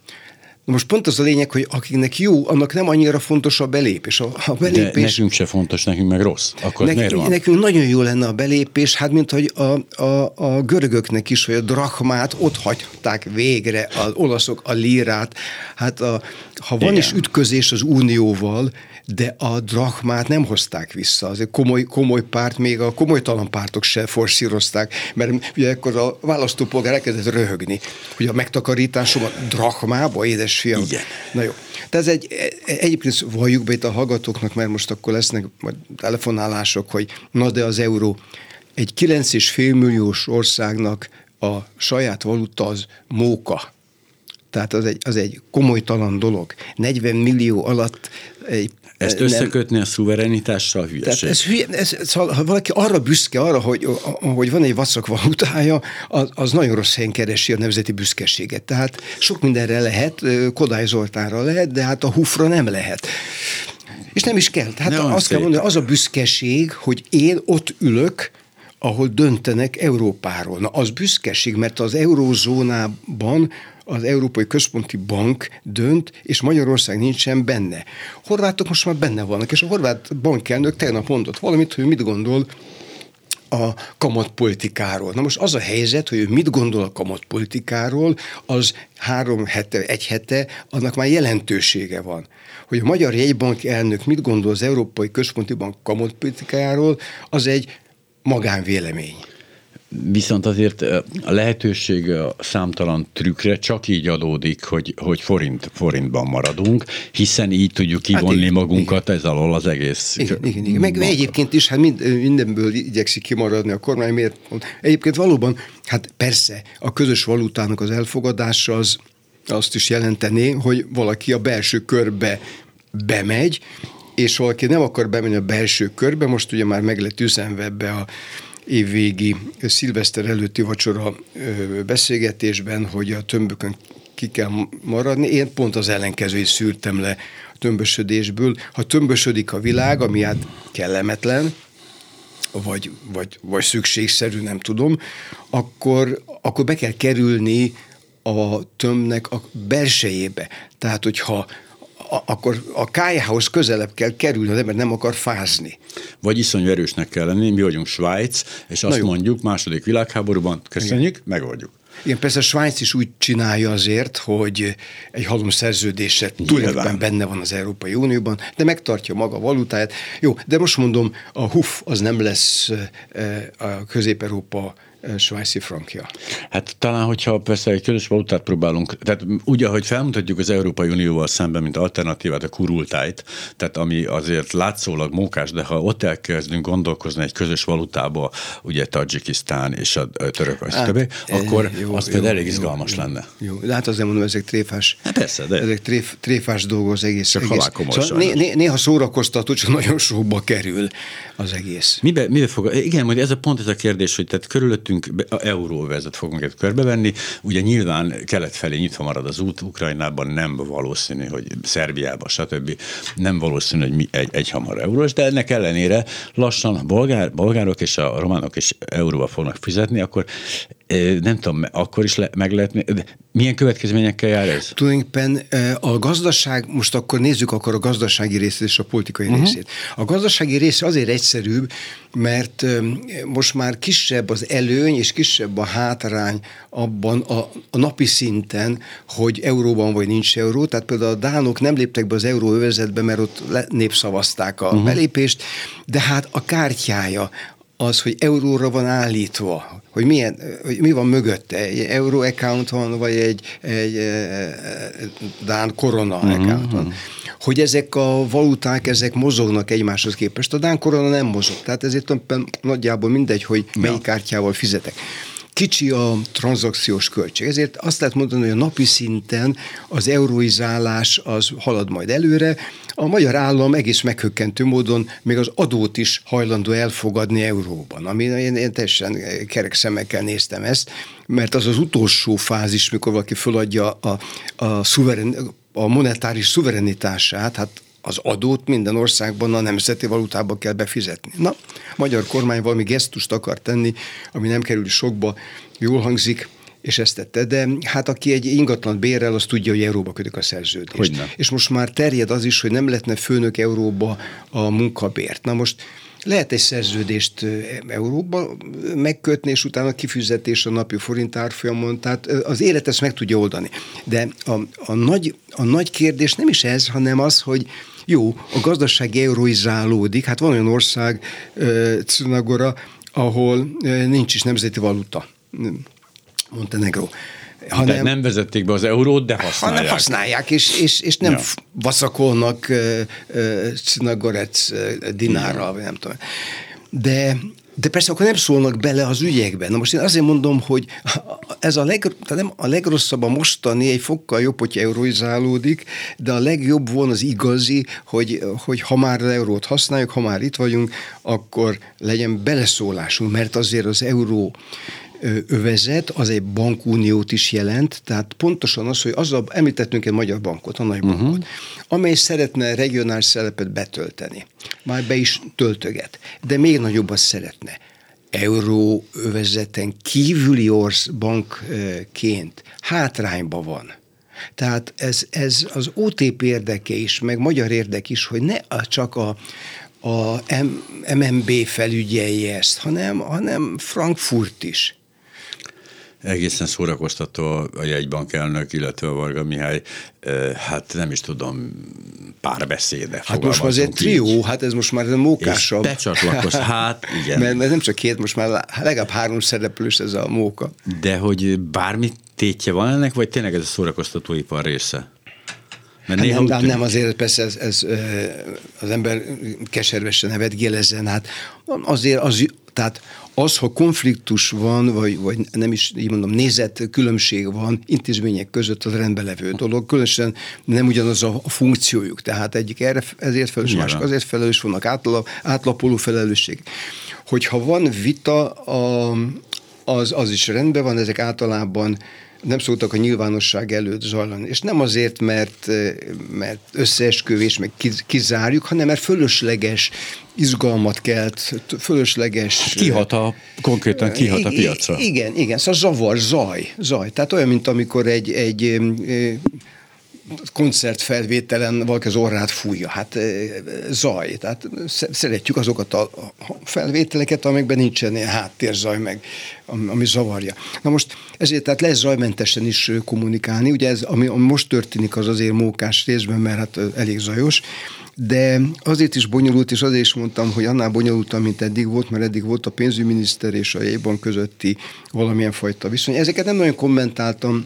Na most pont az a lényeg, hogy akiknek jó, annak nem annyira fontos a belépés. A, a belépés De nekünk se fontos, nekünk meg rossz. Akkor nek, miért van? Nekünk nagyon jó lenne a belépés, hát mint hogy a, a, a görögöknek is, hogy a drachmát ott hagyták végre, az olaszok a lírát. Hát a, ha van Igen. is ütközés az unióval, de a drachmát nem hozták vissza. Az egy komoly, komoly párt, még a komolytalan pártok se forszírozták, mert ugye akkor a választópolgár elkezdett röhögni, hogy a megtakarításom a drachmába, édesfiam. Igen. Na jó. Tehát ez egy, egyébként valljuk be itt a hallgatóknak, mert most akkor lesznek majd telefonálások, hogy na de az euró egy 9,5 milliós országnak a saját valuta az móka. Tehát az egy, az egy komolytalan dolog. 40 millió alatt egy ezt összekötni nem. a szuverenitással hülyeség. Tehát ez, hülye, ez, szóval, ha valaki arra büszke, arra, hogy, hogy van egy vacak valutája, az, az nagyon rossz helyen keresi a nemzeti büszkeséget. Tehát sok mindenre lehet, Kodály Zoltánra lehet, de hát a hufra nem lehet. És nem is kell. Tehát azt szép. kell mondani, az a büszkeség, hogy én ott ülök, ahol döntenek Európáról. Na, az büszkeség, mert az eurózónában az Európai Központi Bank dönt, és Magyarország nincsen benne. Horvátok most már benne vannak, és a horvát bankelnök tegnap mondott valamit, hogy mit gondol a kamatpolitikáról. Na most az a helyzet, hogy ő mit gondol a kamatpolitikáról, az három hete, egy hete, annak már jelentősége van. Hogy a Magyar Jegybank elnök mit gondol az Európai Központi Bank kamatpolitikájáról, az egy magánvélemény. Viszont azért a lehetőség a számtalan trükkre csak így adódik, hogy, hogy forint, forintban maradunk, hiszen így tudjuk kivonni hát igen, magunkat igen. ez alól az egész. Igen, igen, igen. Meg egyébként is, hát mind, mindenből igyekszik kimaradni a kormány, miért? Egyébként valóban, hát persze, a közös valutának az elfogadása az azt is jelentené, hogy valaki a belső körbe bemegy, és valaki nem akar bemenni a belső körbe, most ugye már meg lett üzenve ebbe a évvégi szilveszter előtti vacsora beszélgetésben, hogy a tömbökön ki kell maradni. Én pont az ellenkezőjét szűrtem le a tömbösödésből. Ha tömbösödik a világ, ami hát kellemetlen, vagy, vagy, vagy szükségszerű, nem tudom, akkor, akkor be kell kerülni a tömbnek a belsejébe. Tehát, hogyha akkor a kájához közelebb kell kerülni, az ember nem akar fázni. Vagy iszonyú erősnek kell lenni, mi vagyunk Svájc, és azt mondjuk második világháborúban, köszönjük, Igen. megoldjuk. Igen, persze a Svájc is úgy csinálja azért, hogy egy halom szerződése tulajdonképpen benne van az Európai Unióban, de megtartja maga valutáját. Jó, de most mondom, a HUF az nem lesz eh, a Közép-Európa svájci frankja. Hát talán, hogyha persze egy közös valutát próbálunk, tehát úgy, ahogy felmutatjuk az Európai Unióval szemben, mint alternatívát a kurultájt, tehát ami azért látszólag mókás, de ha ott elkezdünk gondolkozni egy közös valutába, ugye Tajikisztán és a török, hát, többi, akkor jó, az például elég izgalmas jó, lenne. Jó, de hát azért mondom, ezek tréfás, hát persze, de... ezek tréf, tréfás dolgok az egész. Csak egész. Szóval né, né, néha szórakoztató, csak nagyon sokba kerül az egész. Mibe, mibe fog, igen, majd ez a pont ez a kérdés, hogy tehát körülött előttünk a euróvezet fog minket körbevenni. Ugye nyilván kelet felé nyitva marad az út, Ukrajnában nem valószínű, hogy Szerbiában, stb. nem valószínű, hogy mi egy, egy hamar eurós, de ennek ellenére lassan a bolgár, bolgárok és a románok is euróba fognak fizetni, akkor nem tudom, akkor is le, meg lehet, de milyen következményekkel jár ez? Tulajdonképpen a gazdaság, most akkor nézzük akkor a gazdasági részét és a politikai uh-huh. részét. A gazdasági része azért egyszerűbb, mert most már kisebb az előny és kisebb a hátrány abban a, a napi szinten, hogy euróban vagy nincs euró. Tehát például a dánok nem léptek be az euróövezetbe, mert ott népszavazták a uh-huh. belépést, de hát a kártyája, az, hogy euróra van állítva, hogy, milyen, hogy mi van mögötte, egy euro account van, vagy egy, egy, egy Dán korona uh-huh. account van. Hogy ezek a valuták, ezek mozognak egymáshoz képest. A Dán korona nem mozog, tehát ezért nagyjából mindegy, hogy melyik kártyával fizetek kicsi a tranzakciós költség. Ezért azt lehet mondani, hogy a napi szinten az euróizálás az halad majd előre. A magyar állam egész meghökkentő módon még az adót is hajlandó elfogadni euróban, ami én, én teljesen kerek szemekkel néztem ezt, mert az az utolsó fázis, mikor valaki föladja a, a, szuveren, a monetáris szuverenitását, hát az adót minden országban a nemzeti valutába kell befizetni. Na, a magyar kormány valami gesztust akar tenni, ami nem kerül sokba, jól hangzik, és ezt tette, de hát aki egy ingatlan bérel, az tudja, hogy euróba kötik a szerződést. Hogyne. És most már terjed az is, hogy nem lehetne főnök euróba a munkabért. Na most lehet egy szerződést euróba megkötni, és utána kifizetés a napi forint árfolyamon, tehát az élet ezt meg tudja oldani. De a, a, nagy, a nagy kérdés nem is ez, hanem az, hogy jó, a gazdaság euroizálódik, hát van olyan ország, Cunagora, ahol nincs is nemzeti valuta. Montenegro hanem, de nem vezették be az eurót, de használják. Hanem használják, és, és, és nem ja. vaszakolnak Cinagorec uh, uh, dinárral, vagy nem tudom. De de persze akkor nem szólnak bele az ügyekbe. Na most én azért mondom, hogy ez a, leg, tehát nem a legrosszabb a mostani, egy fokkal jobb, hogy euroizálódik, de a legjobb volna az igazi, hogy, hogy ha már az eurót használjuk, ha már itt vagyunk, akkor legyen beleszólásunk, mert azért az euró övezet, az egy bankuniót is jelent, tehát pontosan az, hogy az a, említettünk egy magyar bankot, a nagy bankot, uh-huh. amely szeretne regionális szerepet betölteni. Már be is töltöget, de még nagyobbat szeretne. Euróövezeten kívüli orsz bankként hátrányba van. Tehát ez, ez az OTP érdeke is, meg magyar érdek is, hogy ne csak a, a MNB felügyelje ezt, hanem, hanem Frankfurt is egészen szórakoztató a jegybank elnök, illetve a Varga Mihály, hát nem is tudom, párbeszéde. Hát most már egy trió, hát ez most már mókásabb. És becsatlakoz, hát igen. mert, mert nem csak két, most már legalább három szereplős ez a móka. De hogy bármi tétje van ennek, vagy tényleg ez a szórakoztatóipar része? Mert hát néha nem, nem, azért persze ez, ez, az ember keservesen nevetgél ezen, hát azért az, tehát az, ha konfliktus van, vagy, vagy nem is így mondom, nézett különbség van intézmények között, az rendben levő dolog, különösen nem ugyanaz a, a funkciójuk, tehát egyik erre, ezért felelős, másik azért felelős, vannak átlap, átlapoló felelősség. Hogyha van vita, a, az, az is rendben van, ezek általában nem szoktak a nyilvánosság előtt zajlani. És nem azért, mert, mert összeesküvés, meg kizárjuk, hanem mert fölösleges izgalmat kelt, fölösleges... Hát kihat a, konkrétan kihat a piacra. Igen, igen, szóval zavar, zaj, zaj. Tehát olyan, mint amikor egy, egy koncertfelvételen valaki az orrát fújja. Hát zaj. Tehát szeretjük azokat a felvételeket, amikben nincsen ilyen háttérzaj meg, ami zavarja. Na most ezért tehát lesz zajmentesen is kommunikálni. Ugye ez, ami most történik, az azért mókás részben, mert hát elég zajos, de azért is bonyolult, és azért is mondtam, hogy annál bonyolultabb, mint eddig volt, mert eddig volt a pénzügyminiszter és a jegyban közötti valamilyen fajta viszony. Ezeket nem nagyon kommentáltam,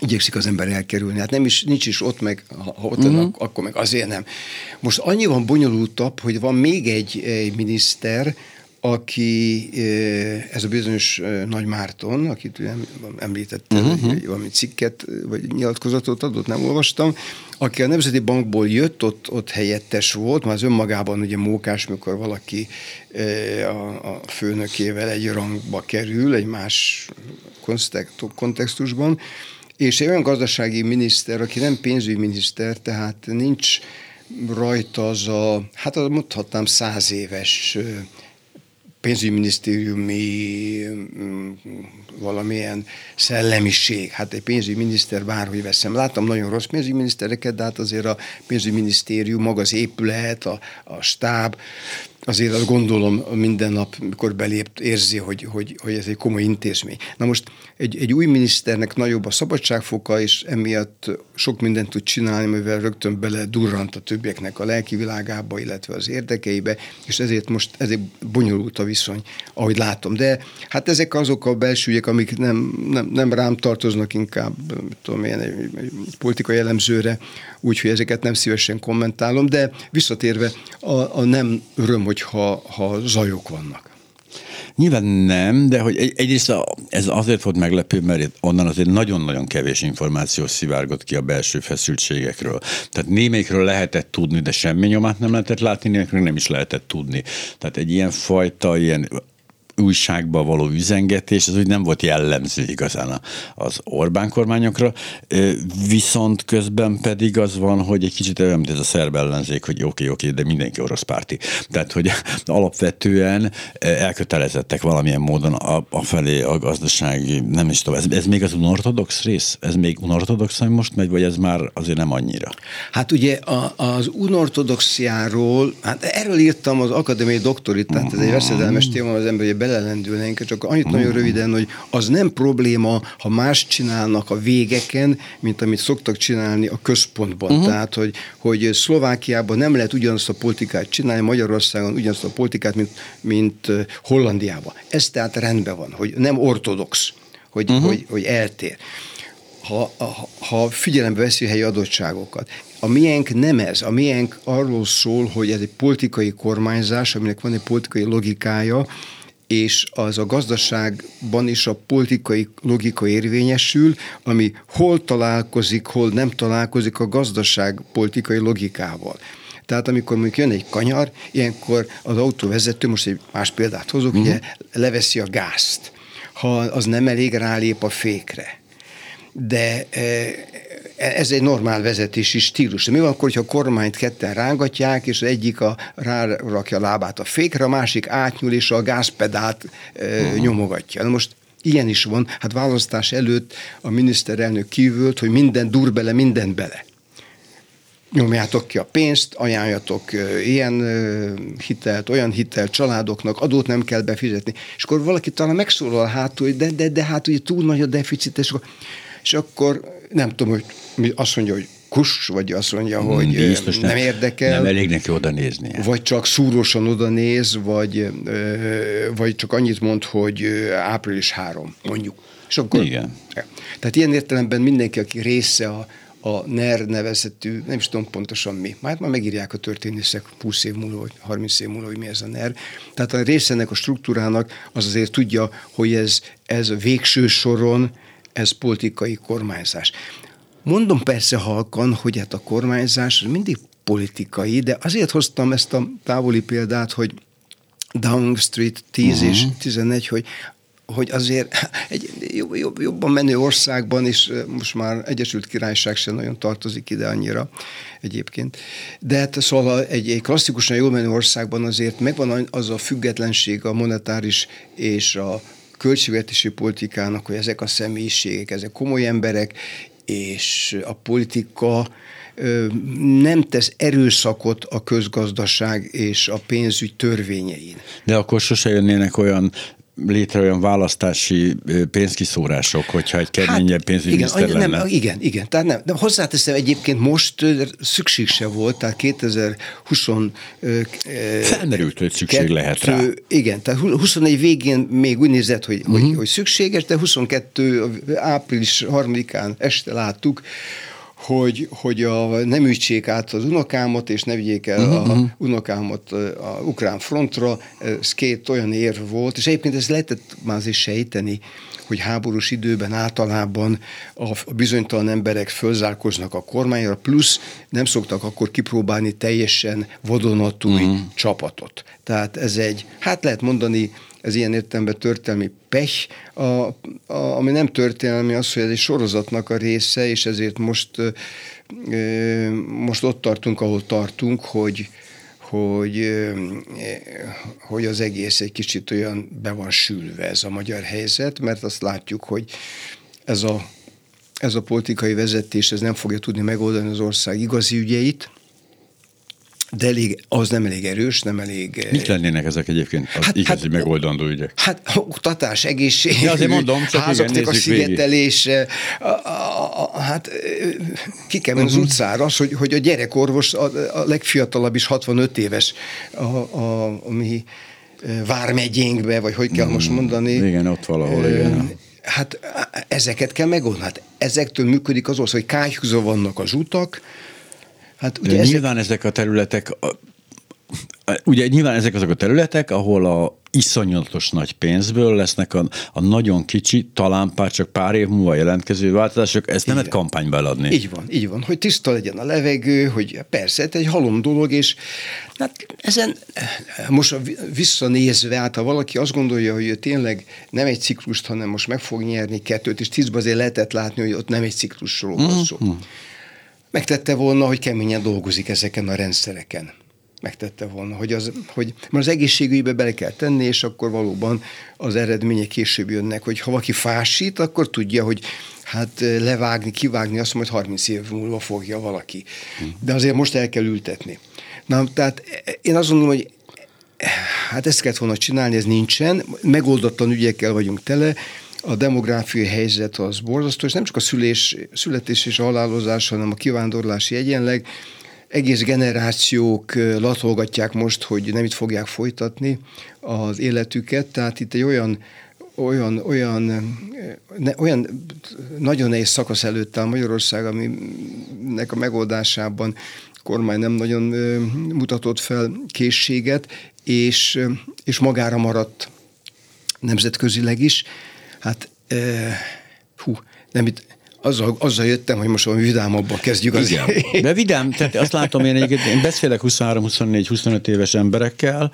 igyekszik az ember elkerülni. Hát nem is, nincs is ott meg, ha ott uh-huh. Ak- akkor meg azért nem. Most annyi van bonyolultabb, hogy van még egy, egy miniszter, aki, ez a bizonyos Nagy Márton, akit említette, uh-huh. valami cikket vagy nyilatkozatot adott, nem olvastam, aki a Nemzeti Bankból jött, ott, ott helyettes volt, már az önmagában ugye mókás, mikor valaki a, a főnökével egy rangba kerül, egy más kontextusban, és egy olyan gazdasági miniszter, aki nem pénzügyminiszter, tehát nincs rajta az a, hát mondhatnám száz éves pénzügyminisztériumi mm, valamilyen szellemiség. Hát egy pénzügyminiszter bárhogy veszem. Láttam nagyon rossz pénzügyminisztereket, de hát azért a pénzügyminisztérium, maga az épület, a, a stáb, azért azt gondolom minden nap, mikor belép, érzi, hogy, hogy, hogy ez egy komoly intézmény. Na most egy, egy új miniszternek nagyobb a szabadságfoka, és emiatt sok mindent tud csinálni, mivel rögtön bele durrant a többieknek a lelki világába, illetve az érdekeibe, és ezért most ezért bonyolult a viszony, ahogy látom. De hát ezek azok a belső amik nem, nem, nem rám tartoznak inkább, tudom én, egy, egy politikai jellemzőre, úgyhogy ezeket nem szívesen kommentálom, de visszatérve a, a nem öröm, hogyha ha zajok vannak. Nyilván nem, de hogy egy, egyrészt ez azért volt meglepő, mert onnan azért nagyon-nagyon kevés információ szivárgott ki a belső feszültségekről. Tehát némelyikről lehetett tudni, de semmi nyomát nem lehetett látni, némelyikről nem is lehetett tudni. Tehát egy ilyen fajta, ilyen újságba való üzengetés, az úgy nem volt jellemző igazán az Orbán kormányokra, viszont közben pedig az van, hogy egy kicsit olyan, mint ez a szerb ellenzék, hogy oké, oké, de mindenki orosz párti. Tehát, hogy *laughs* alapvetően elkötelezettek valamilyen módon a, a felé a gazdasági, nem is tudom, ez, ez még az unortodox rész? Ez még unortodox, ami most megy, vagy ez már azért nem annyira? Hát ugye a, az unortodoxiáról, hát erről írtam az akadémiai doktorit, tehát ez egy veszedelmes téma, az ember ugye belelendülnénk, csak annyit nagyon mm. röviden, hogy az nem probléma, ha más csinálnak a végeken, mint amit szoktak csinálni a központban. Uh-huh. Tehát, hogy, hogy Szlovákiában nem lehet ugyanazt a politikát csinálni, Magyarországon ugyanazt a politikát, mint, mint Hollandiában. Ez tehát rendben van, hogy nem ortodox, hogy, uh-huh. hogy, hogy eltér ha, ha, ha figyelembe veszi a helyi adottságokat. A miénk nem ez. A miénk arról szól, hogy ez egy politikai kormányzás, aminek van egy politikai logikája, és az a gazdaságban is a politikai logika érvényesül, ami hol találkozik, hol nem találkozik a gazdaság politikai logikával. Tehát amikor mondjuk jön egy kanyar, ilyenkor az autóvezető, most egy más példát hozok, uh-huh. ugye leveszi a gázt. Ha az nem elég, rálép a fékre. De e, ez egy normál vezetési stílus. De mi van akkor, hogyha a kormányt ketten rángatják, és az egyik a, rárakja a lábát a fékre, a másik átnyúl, és a gázpedált e, uh-huh. nyomogatja. Na most ilyen is van. Hát választás előtt a miniszterelnök kívült, hogy minden dur bele, minden bele. nyomjátok ki a pénzt, ajánljatok ilyen hitelt, olyan hitelt családoknak, adót nem kell befizetni. És akkor valaki talán megszólal hátul, hogy de, de, de hát ugye túl nagy a deficit, és akkor, és akkor nem tudom, hogy azt mondja, hogy kus, vagy azt mondja, hmm, hogy Biztos nem, nem érdekel. Nem elég neki oda nézni. Vagy csak szúrósan oda néz, vagy, vagy csak annyit mond, hogy április három, mondjuk. És akkor, Igen. Tehát ilyen értelemben mindenki, aki része a, a NER nevezetű, nem is tudom pontosan mi, majd már megírják a történészek 20 év múlva, vagy 30 év múlva, hogy mi ez a NER. Tehát a része ennek a struktúrának az azért tudja, hogy ez, ez végső soron, ez politikai kormányzás. Mondom persze halkan, hogy hát a kormányzás mindig politikai, de azért hoztam ezt a távoli példát, hogy Downing Street 10 uh-huh. és 11, hogy hogy azért egy jobb, jobb, jobban menő országban, és most már Egyesült Királyság sem nagyon tartozik ide annyira egyébként. De hát szóval egy, egy klasszikusan jól menő országban azért megvan az a függetlenség a monetáris és a költségvetési politikának, hogy ezek a személyiségek, ezek komoly emberek, és a politika nem tesz erőszakot a közgazdaság és a pénzügy törvényein. De akkor sose jönnének olyan létre olyan választási pénzkiszórások, hogyha egy keményebb hát, pénzügyminiszter igen, lenne. Nem, igen, igen. Tehát nem. De hozzáteszem, egyébként most szükség se volt, tehát 2020... Felmerült, hogy szükség kettő, lehet rá. Igen, tehát 21 végén még úgy nézett, hogy, uh-huh. hogy, mhm. hogy szükséges, de 22 április 3-án este láttuk, hogy, hogy a, nem ütsék át az unokámat, és ne vigyék el uh-huh. a mhm. unokámat a ukrán frontra. Ez két olyan érv volt, és egyébként ezt lehetett már azért sejteni, hogy háborús időben általában a bizonytalan emberek fölzárkoznak a kormányra, plusz nem szoktak akkor kipróbálni teljesen vadonatúj uh-huh. csapatot. Tehát ez egy, hát lehet mondani, ez ilyen értelemben történelmi pech, a, a, ami nem történelmi az, hogy ez egy sorozatnak a része, és ezért most, e, most ott tartunk, ahol tartunk, hogy, hogy, hogy az egész egy kicsit olyan be van sülve ez a magyar helyzet, mert azt látjuk, hogy ez a, ez a politikai vezetés ez nem fogja tudni megoldani az ország igazi ügyeit, de elég, az nem elég erős, nem elég... Mik lennének ezek egyébként az hát, igazi hát, megoldandó ügyek? Hát oktatás, egészség, ja, azért mondom, csak házaknak igen, a szigetelés, a, a, a, hát ki kell uh-huh. az mhm. utcára, az, hogy, hogy a gyerekorvos, a, a legfiatalabb is 65 éves a, a, a mi vármegyénkbe, vagy hogy kell uh-huh. most mondani. Igen, ott valahol, uh, igen. Hát ezeket kell megoldani. Hát ezektől működik az ország, hogy kájhúzva vannak az utak, Hát ugye ezek... Nyilván ezek a területek, ugye nyilván ezek azok a területek, ahol a iszonyatos nagy pénzből lesznek a, a nagyon kicsi, talán pár csak pár év múlva jelentkező változások, ezt nem lehet kampányba eladni. Így van, így van, hogy tiszta legyen a levegő, hogy persze, ez egy halom dolog, és hát ezen most visszanézve, hát ha valaki azt gondolja, hogy tényleg nem egy ciklust, hanem most meg fog nyerni kettőt, és tízben azért lehetett látni, hogy ott nem egy ciklusról van szó. Mm-hmm megtette volna, hogy keményen dolgozik ezeken a rendszereken. Megtette volna, hogy, az, hogy mert az egészségügybe bele kell tenni, és akkor valóban az eredmények később jönnek, hogy ha valaki fásít, akkor tudja, hogy hát levágni, kivágni, azt hogy 30 év múlva fogja valaki. De azért most el kell ültetni. Na, tehát én azt mondom, hogy hát ezt kellett volna csinálni, ez nincsen, megoldatlan ügyekkel vagyunk tele, a demográfiai helyzet az borzasztó, és nem csak a szülés, születés és a halálozás, hanem a kivándorlási egyenleg. Egész generációk latolgatják most, hogy nem itt fogják folytatni az életüket, tehát itt egy olyan olyan, olyan, ne, olyan nagyon nehéz szakasz előtt áll Magyarország, aminek a megoldásában kormány nem nagyon mutatott fel készséget, és, és magára maradt nemzetközileg is. Hát, e, hú, nem itt, azzal, azzal jöttem, hogy most valami vidámabban kezdjük az Igen. *laughs* De vidám, tehát azt látom én egyébként, én beszélek 23, 24, 25 éves emberekkel,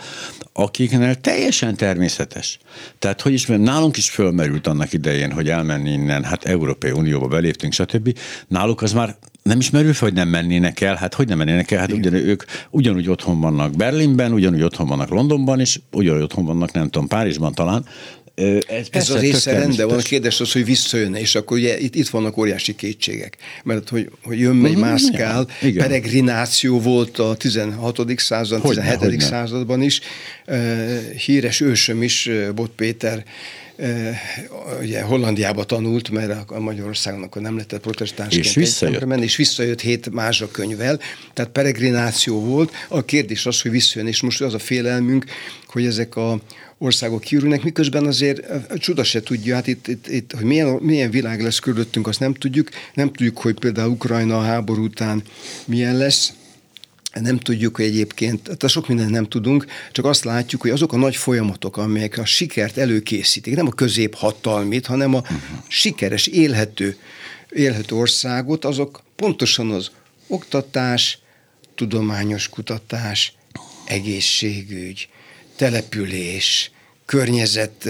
akiknél teljesen természetes. Tehát, hogy is, nálunk is fölmerült annak idején, hogy elmenni innen, hát Európai Unióba beléptünk, stb. Náluk az már nem is merül fel, hogy nem mennének el. Hát hogy nem mennének el? Hát ugyan, ők ugyanúgy otthon vannak Berlinben, ugyanúgy otthon vannak Londonban, és ugyanúgy otthon vannak, nem tudom, Párizsban talán ez, ez a része rendben van, a kérdés az, hogy visszajönne, és akkor ugye itt, itt vannak óriási kétségek. Mert hogy, hogy jön, megy, uh-huh, mászkál, peregrináció volt a 16. század, 17. Hogyne, században is. Híres ősöm is, Bot Péter, ugye Hollandiába tanult, mert a Magyarországon akkor nem lehetett protestánsként és visszajött. menni, és visszajött hét mázsa könyvvel, tehát peregrináció volt. A kérdés az, hogy visszajön, és most az a félelmünk, hogy ezek a országok kiürülnek, miközben azért a csuda se tudja, hát itt, itt, itt hogy milyen, milyen világ lesz körülöttünk, azt nem tudjuk. Nem tudjuk, hogy például Ukrajna a háború után milyen lesz, nem tudjuk hogy egyébként, tehát sok mindent nem tudunk, csak azt látjuk, hogy azok a nagy folyamatok, amelyek a sikert előkészítik, nem a középhatalmit, hanem a uh-huh. sikeres, élhető, élhető országot, azok pontosan az oktatás, tudományos kutatás, egészségügy, település, környezet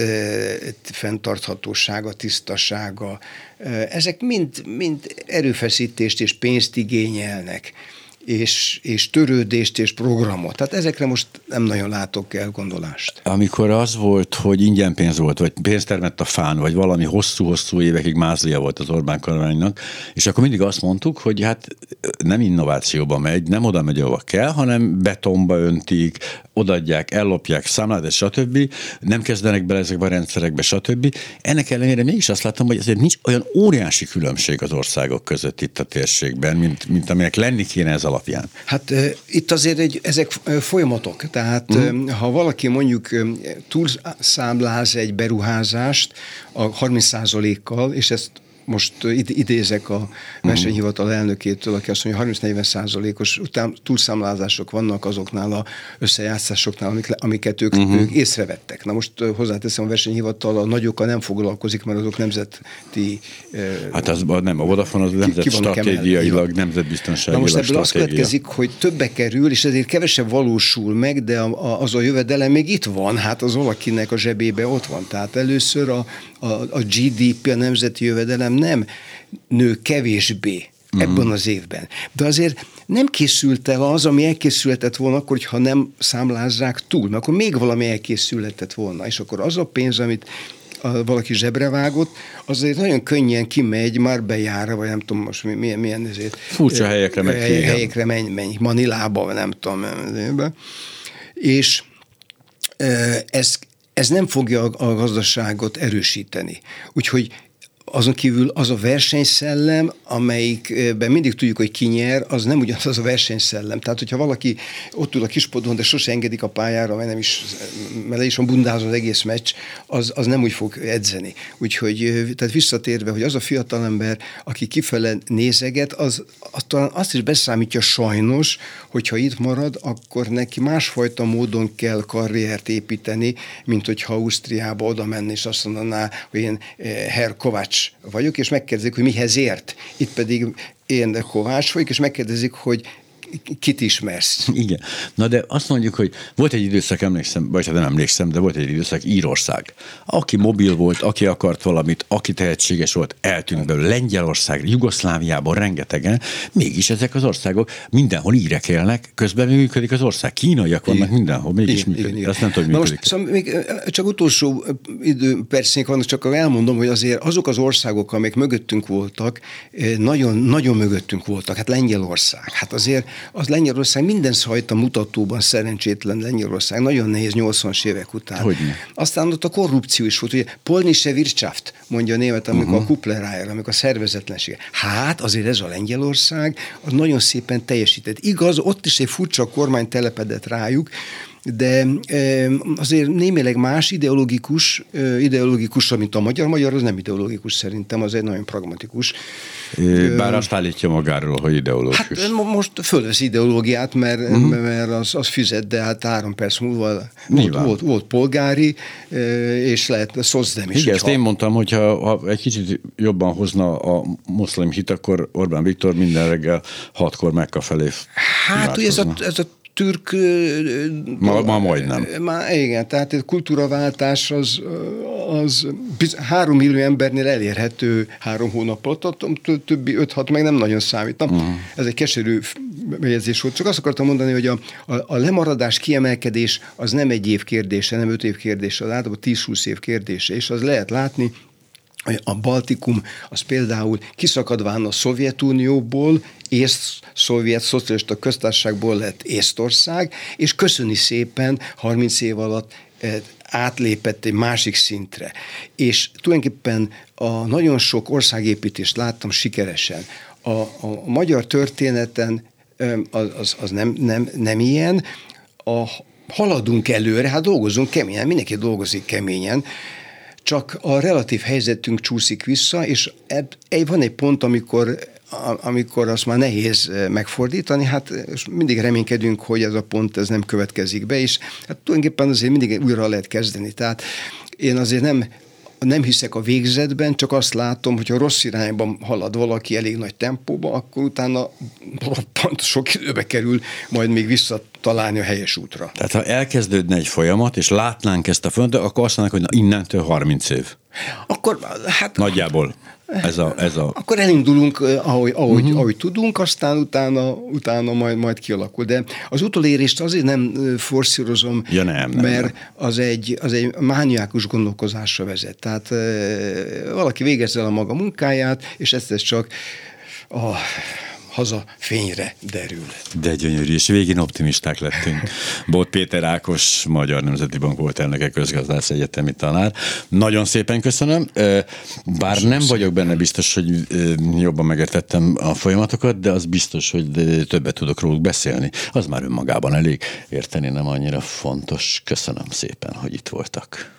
fenntarthatósága, tisztasága, ezek mind, mind erőfeszítést és pénzt igényelnek és, és törődést és programot. Tehát ezekre most nem nagyon látok elgondolást. Amikor az volt, hogy ingyen pénz volt, vagy pénzt termett a fán, vagy valami hosszú-hosszú évekig mázlia volt az Orbán kormánynak, és akkor mindig azt mondtuk, hogy hát nem innovációba megy, nem oda megy, ahova kell, hanem betonba öntik, odaadják, ellopják, számlát, stb. Nem kezdenek bele ezekbe a rendszerekbe, stb. Ennek ellenére mégis azt látom, hogy azért nincs olyan óriási különbség az országok között itt a térségben, mint, mint aminek lenni kéne ez alapján. Hát itt azért egy, ezek folyamatok. Tehát mm. ha valaki mondjuk túlszámláz egy beruházást a 30%-kal, és ezt most idézek a versenyhivatal elnökétől, aki azt mondja, hogy 30-40 százalékos túlszámlázások vannak azoknál a összejátszásoknál, amiket ők, uh-huh. ők észrevettek. Na most hozzáteszem, a versenyhivatal a nagyokkal nem foglalkozik, mert azok nemzeti... Hát az nem, a Vodafone az nemzet stratégiailag, nemzetbiztonságilag Na most ebből az következik, hogy többe kerül, és ezért kevesebb valósul meg, de az a jövedelem még itt van, hát az valakinek a zsebébe ott van. Tehát először a, a, a GDP, a nemzeti jövedelem nem nő kevésbé ebben uh-huh. az évben. De azért nem készült el az, ami elkészülhetett volna, akkor, hogyha nem számlázzák túl, mert akkor még valami elkészülhetett volna, és akkor az a pénz, amit valaki zsebre vágott, az azért nagyon könnyen kimegy, már bejára, vagy nem tudom most milyen, milyen ezért. Furcsa helyekre megy hely, Helyekre menj, menj, Manilába, vagy nem tudom. És ez, ez nem fogja a gazdaságot erősíteni. Úgyhogy azon kívül az a versenyszellem, amelyikben mindig tudjuk, hogy ki nyer, az nem ugyanaz az a versenyszellem. Tehát, hogyha valaki ott ül a kispodon, de sose engedik a pályára, mert nem is, mert le is van bundázva az egész meccs, az, az nem úgy fog edzeni. Úgyhogy tehát visszatérve, hogy az a fiatalember, aki kifele nézeget, az, az talán azt is beszámítja sajnos, hogyha itt marad, akkor neki másfajta módon kell karriert építeni, mint hogyha Ausztriába oda menni, és azt mondaná, hogy én Herr Kovács vagyok, és megkérdezik, hogy mihez ért. Itt pedig én Kovács vagyok, és megkérdezik, hogy kit ismersz. Igen. Na de azt mondjuk, hogy volt egy időszak, emlékszem, vagy hát nem emlékszem, de volt egy időszak Írország. Aki mobil volt, aki akart valamit, aki tehetséges volt, eltűnt belőle. Lengyelország, Jugoszláviában rengetegen, mégis ezek az országok mindenhol írek élnek, közben működik az ország. Kínaiak vannak igen. mindenhol, mégis igen, működik. Igen, Azt nem tudom, működik. Most, szóval még csak utolsó idő percénk van, csak elmondom, hogy azért azok az országok, amelyek mögöttünk voltak, nagyon, nagyon mögöttünk voltak. Hát Lengyelország. Hát azért az Lengyelország minden szajta mutatóban szerencsétlen Lengyelország, nagyon nehéz 80-as évek után. Hogyne. Aztán ott a korrupció is volt, ugye Polnische Wirtschaft, mondja a német, amikor uh-huh. a Kuplerájer, amikor a szervezetlenség. Hát azért ez a Lengyelország, az nagyon szépen teljesített. Igaz, ott is egy furcsa kormány telepedett rájuk, de azért némileg más ideológikus, ideológikus, mint a magyar. Magyar az nem ideológikus szerintem, az egy nagyon pragmatikus. Bár azt állítja magáról, hogy ideológus. Hát most fölvesz ideológiát, mert, uh-huh. mert az, az fizet, de hát három perc múlva volt, volt, volt polgári, és lehet szozdem is. Igen, ezt én mondtam, hogy ha, ha egy kicsit jobban hozna a muszlim hit, akkor Orbán Viktor minden reggel hatkor Mekka felé Hát ugye ez a, ez a türk... Ma, ma majdnem. Ma, igen, tehát a kultúraváltás az, az három millió embernél elérhető három hónap alatt, többi öt-hat meg nem nagyon számít. Uh-huh. Ez egy keserű bejegyzés volt. Csak azt akartam mondani, hogy a, a, a lemaradás, kiemelkedés az nem egy év kérdése, nem öt év kérdése, az általában 10-20 év kérdése, és az lehet látni, a Baltikum az például kiszakadván a Szovjetunióból, észt szovjet szocialista köztársaságból lett Észtország, és köszöni szépen 30 év alatt eh, átlépett egy másik szintre. És tulajdonképpen a nagyon sok országépítést láttam sikeresen. A, a magyar történeten az, az, az nem, nem, nem ilyen. A, haladunk előre, hát dolgozunk keményen, mindenki dolgozik keményen, csak a relatív helyzetünk csúszik vissza, és van egy pont, amikor amikor azt már nehéz megfordítani, hát mindig reménykedünk, hogy ez a pont ez nem következik be, és hát tulajdonképpen azért mindig újra lehet kezdeni. Tehát én azért nem nem hiszek a végzetben, csak azt látom, hogy ha rossz irányban halad valaki elég nagy tempóba, akkor utána pont sok időbe kerül majd még visszatalálni a helyes útra. Tehát ha elkezdődne egy folyamat, és látnánk ezt a folyamatot, akkor azt mondanák, hogy na, innentől 30 év. Akkor hát... Nagyjából. Ez a, ez a... Akkor elindulunk, ahogy, ahogy, uh-huh. ahogy tudunk, aztán utána, utána majd, majd kialakul. De az utolérést azért nem forszírozom, ja, nem, nem, mert nem. Az, egy, az egy mániákus gondolkozásra vezet. Tehát valaki végezze el a maga munkáját, és ezt, ezt csak a haza fényre derül. De gyönyörű, és végén optimisták lettünk. Bot Péter Ákos, Magyar Nemzeti Bank volt elnöke, közgazdász egyetemi tanár. Nagyon szépen köszönöm. Bár nem vagyok benne biztos, hogy jobban megértettem a folyamatokat, de az biztos, hogy többet tudok róluk beszélni. Az már önmagában elég érteni, nem annyira fontos. Köszönöm szépen, hogy itt voltak.